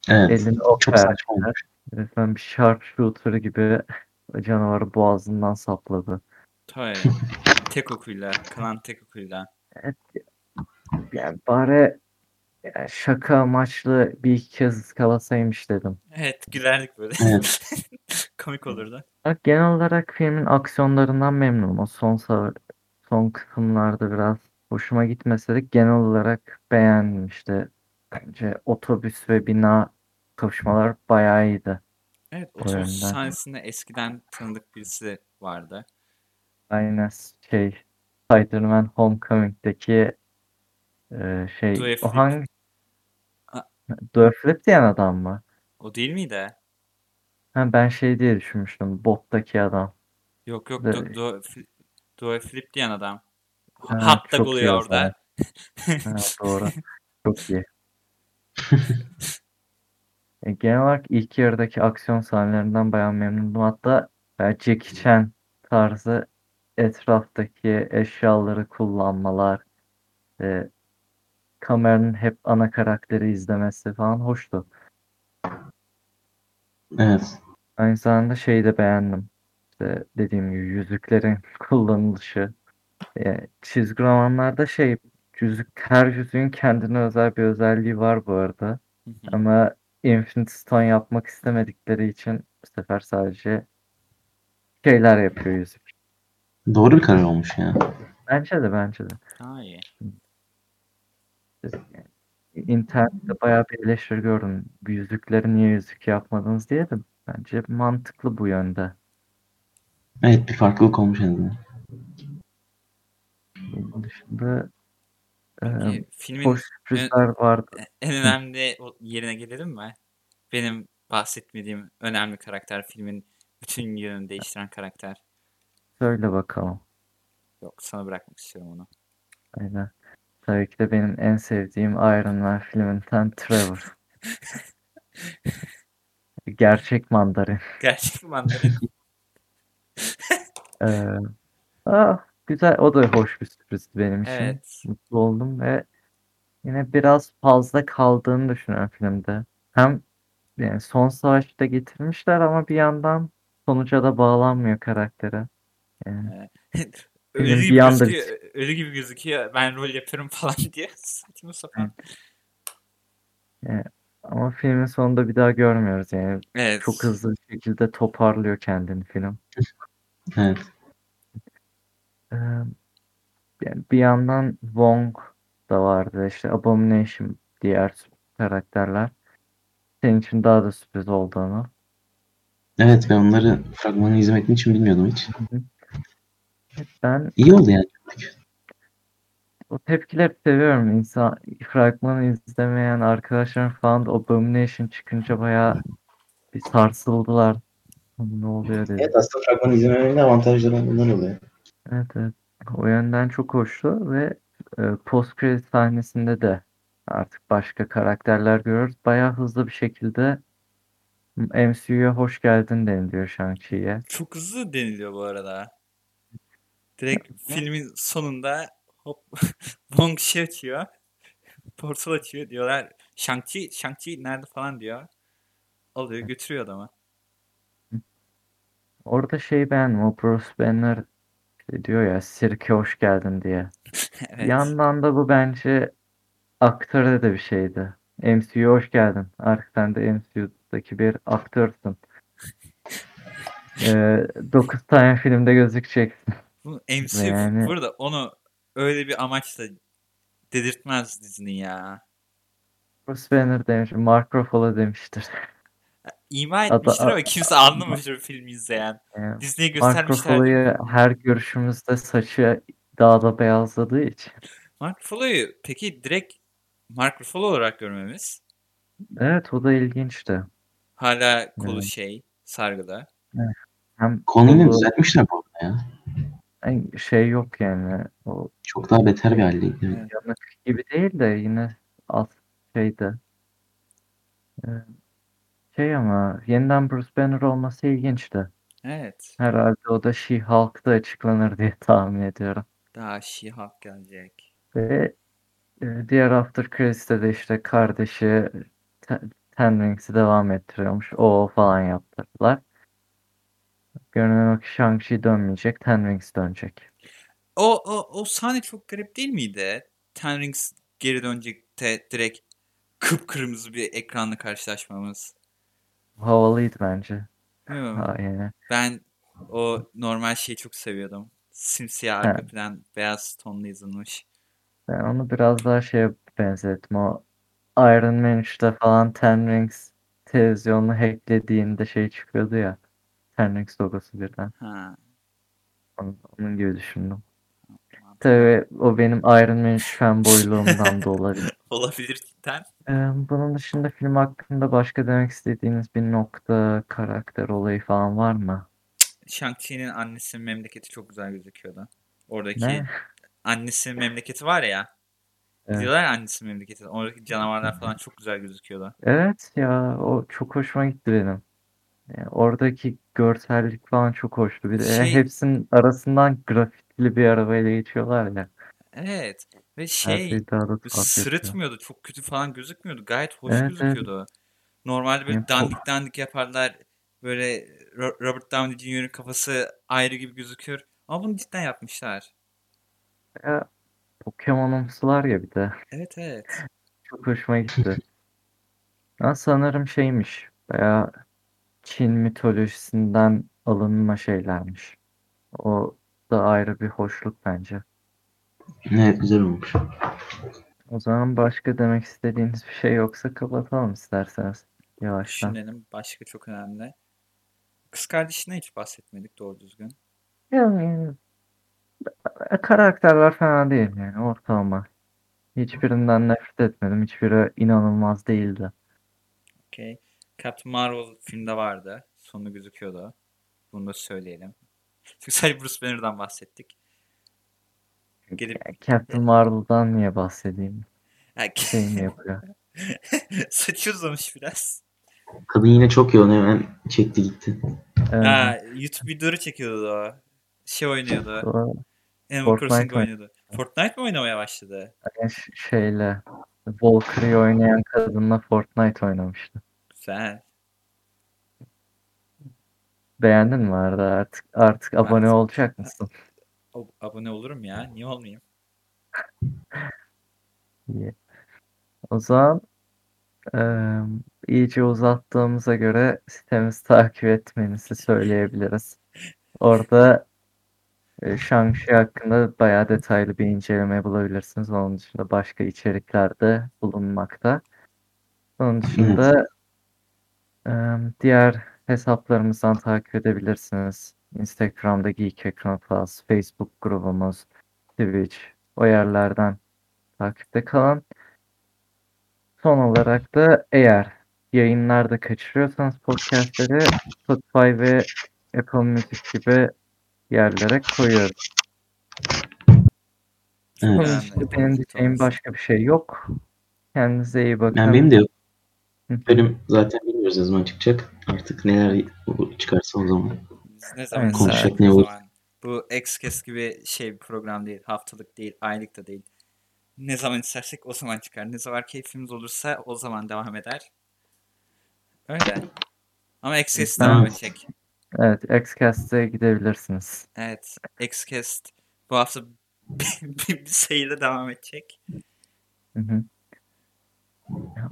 Evet. Elini ok Çok saçma olmuş. Resmen bir sharpshooter gibi canavarı boğazından sapladı. Tabii. tek okuyla, kalan tek okuyla. Yani bari şaka amaçlı bir iki kez ıskalasaymış dedim. Evet, gülerdik böyle. Evet. Komik olurdu. Bak, genel olarak filmin aksiyonlarından memnunum. O son son kısımlarda biraz hoşuma gitmese de genel olarak beğendim işte. Bence otobüs ve bina kavuşmalar bayağı iyiydi. Evet, O otobüs sahnesinde eskiden tanıdık birisi vardı. Aynen şey Spider-Man Homecoming'deki e, şey o hangi A- Dua Flip diyen adam mı? O değil miydi? Ha, ben şey diye düşünmüştüm. Bot'taki adam. Yok yok, Do- Dua Flip, diyen adam. Ha, çok iyi o orada. Ha, doğru. Çok iyi. E, genel olarak ilk yarıdaki aksiyon sahnelerinden bayağı memnundum. Hatta e, Jackie Chan tarzı etraftaki eşyaları kullanmalar, e, kameranın hep ana karakteri izlemesi falan hoştu. Evet. Aynı zamanda şeyi de beğendim. İşte dediğim gibi yüzüklerin kullanılışı. E, çizgi romanlarda şey yüzük her yüzüğün kendine özel bir özelliği var bu arada. Hı hı. Ama Infinity Stone yapmak istemedikleri için bu sefer sadece şeyler yapıyor yüzük. Doğru bir karar olmuş ya. Bence de bence de. Daha iyi. internette bayağı bir eleştiri gördüm. Yüzükleri niye yüzük yapmadınız diye de bence mantıklı bu yönde. Evet bir farklılık olmuş en azından. Bunun dışında e, Peki, filmin hoş sürprizler vardı. en önemli o- yerine gelelim mi? Benim bahsetmediğim önemli karakter filmin bütün yönünü değiştiren karakter. Söyle bakalım. Yok sana bırakmak istiyorum onu. Aynen. Tabii ki de benim en sevdiğim Iron Man filminden Trevor. Gerçek mandarin. Gerçek mandarin. Ee, ah, güzel. O da hoş bir sürprizdi benim için. evet. Mutlu oldum ve yine biraz fazla kaldığını düşünüyorum filmde. Hem yani son savaşta getirmişler ama bir yandan sonuca da bağlanmıyor karaktere. Yani, ölü gibi gözüküyor. Ölü gibi gözüküyor. Ben rol yapıyorum falan diye. Saçma sapan. ama filmin sonunda bir daha görmüyoruz yani. Evet. Çok hızlı bir şekilde toparlıyor kendini film. Evet. Ee, yani bir yandan Wong da vardı. işte Abomination diğer karakterler. Senin için daha da sürpriz olduğunu. Evet ben onları fragmanı izlemediğim için bilmiyordum hiç. Ben İyi oldu yani. o tepkileri seviyorum. İnsan fragmanı izlemeyen arkadaşlarım falan da Abomination çıkınca bayağı bir sarsıldılar. Ne oluyor dedi. Evet aslında fragmanı izlememenin avantajları bundan oluyor. Evet, evet. O yönden çok hoştu ve e, post credit sahnesinde de artık başka karakterler görüyoruz. Bayağı hızlı bir şekilde MCU'ya hoş geldin deniliyor Shang-Chi'ye. Çok hızlı deniliyor bu arada. Direkt filmin sonunda hop Wong şey açıyor. Portal açıyor diyorlar. Shang-Chi, Shang-Chi nerede falan diyor. Alıyor götürüyor adamı. Orada şey beğendim. O Bruce Banner şey diyor ya sirke hoş geldin diye. Evet. yandan da bu bence aktöre de bir şeydi. MCU'ya hoş geldin. Artık sen de MCU'daki bir aktörsün. Ee, 9 tane filmde gözükeceksin. Bu MCU Yani- burada onu öyle bir amaçla dedirtmez Disney ya. Bruce Banner demiş, Mark Ruffalo demiştir. İma etmiştir ama kimse anlamamıştır filmi izleyen. Yani Disney'e Mark göstermişler. Ruffalo'yu her görüşümüzde saçı daha da beyazladığı için. Mark Ruffalo'yu peki direkt Mark Ruffalo olarak görmemiz Evet o da ilginçti. hala kolu Evet. şey sargıda. Hem Konuyunu kolu- düzeltmişler bu arada ya. Ay, şey yok yani. O Çok daha beter bir haldeydi. Evet. yanık gibi değil de yine az şeydi. Ee, Şey ama yeniden Bruce Banner olması ilginçti. Evet. Herhalde o da She-Hulk'ta açıklanır diye tahmin ediyorum. Daha She-Hulk gelecek. Ve e, diğer After Credits'te de işte kardeşi Te- Ten Rings'i devam ettiriyormuş. O falan yaptırdılar. Görünen o ki Shang-Chi dönmeyecek. Ten Rings dönecek. O, o, o sahne çok garip değil miydi? Ten Rings geri dönecek de direkt kıpkırmızı bir ekranla karşılaşmamız. Havalıydı bence. Ha, yani. Ben o normal şeyi çok seviyordum. Simsiyah arka plan, beyaz tonlu yazılmış. Ben onu biraz daha şeye benzettim. O Iron Man 3'te falan Ten Rings televizyonunu hacklediğinde şey çıkıyordu ya. Ten Rings logosu birden. Ha. Onun, onun gibi düşündüm. Tabii o benim Iron Man 3 fanboyluğumdan da olabilir. Olabilir cidden. Ee, bunun dışında film hakkında başka demek istediğiniz bir nokta, karakter olayı falan var mı? Shang-Chi'nin annesinin memleketi çok güzel gözüküyordu. Oradaki Ne? annesinin memleketi var ya. Evet. Diyorlar ya annesinin memleketi. Oradaki canavarlar falan çok güzel gözüküyordu. Evet ya o çok hoşuma gitti benim. Yani oradaki görsellik falan çok hoştu. Bir de Şey- hepsinin arasından grafitili bir arabayla geçiyorlar ya. Evet. Ve Her şey şey daha da böyle tuhaf yapıyor. sırıtmıyordu. Çok kötü falan gözükmüyordu. Gayet hoş Evet, evet. gözüküyordu. Normalde böyle Yani dandik dandik yaparlar. Böyle Ro- Robert Downey Jr.'ın kafası ayrı gibi gözüküyor. Ama bunu cidden yapmışlar. Ya, Pokemon'umsular ya bir de. Evet evet. Çok hoşuma gitti. Ya sanırım şeymiş. Bayağı Çin mitolojisinden alınma şeylermiş. O da ayrı bir hoşluk bence. Evet güzel olmuş. O zaman başka demek istediğiniz bir şey yoksa kapatalım isterseniz. Yavaştan. Düşünelim. Başka çok önemli. Kız kardeşine hiç bahsetmedik doğru düzgün. Yani e, karakterler fena değil yani ortalama. Hiçbirinden nefret etmedim. Hiçbiri inanılmaz değildi. Okey. Captain Marvel filmde vardı. Sonu gözüküyordu. Bunu da söyleyelim. Çünkü sadece Bruce Banner'dan bahsettik. Gelip Captain Marvel'dan niye bahsedeyim? Şey mi yapıyor? saçı uzamış biraz. Kadın yine çok yoğun hemen çekti gitti. Evet. Ha, YouTube videoları çekiyordu o. Şey oynuyordu. Sonra Animal Fortnite Crossing oynuyordu. Fortnite mi oynamaya başladı? yani şeyle Valkyrie oynayan kadınla Fortnite oynamıştı. Güzel. Beğendin mi Arda? Artık artık abone Artık- olacak mısın? O, abone olurum ya. Niye olmayayım? İyi. O zaman eee, iyice uzattığımıza göre sitemizi takip etmenizi söyleyebiliriz. Orada e, Shang-Chi hakkında bayağı detaylı bir inceleme bulabilirsiniz. Onun dışında başka içerikler de bulunmakta. Onun dışında diğer hesaplarımızdan takip edebilirsiniz. Instagram'da Geek Ekran Plus, Facebook grubumuz, Twitch o yerlerden takipte kalın. Son olarak da eğer yayınlarda kaçırıyorsanız podcastleri Spotify ve Apple Music gibi yerlere koyuyoruz. Evet. Yani benim Music diyeceğim başka bir şey yok. Kendinize iyi bakın. Yani benim de yok. Bölüm zaten bilmiyoruz ne zaman çıkacak. Artık neler çıkarsa o zaman. Ne zaman. Konuşacak ne olur? Bu Xcast gibi şey bir program değil. Haftalık değil. Aylık da değil. Ne zaman istersek o zaman çıkar. Ne zaman keyfimiz olursa o zaman devam eder. Öyle. Ama Xcast Ben- devam edecek. Evet, Xcast'e gidebilirsiniz. Evet. Xcast bu hafta bir, bir sayıyla devam edecek. Hı hı.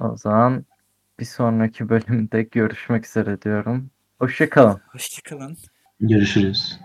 O zaman bir sonraki bölümde görüşmek üzere diyorum. Hoşça kalın. Hoşçakalın. Görüşürüz.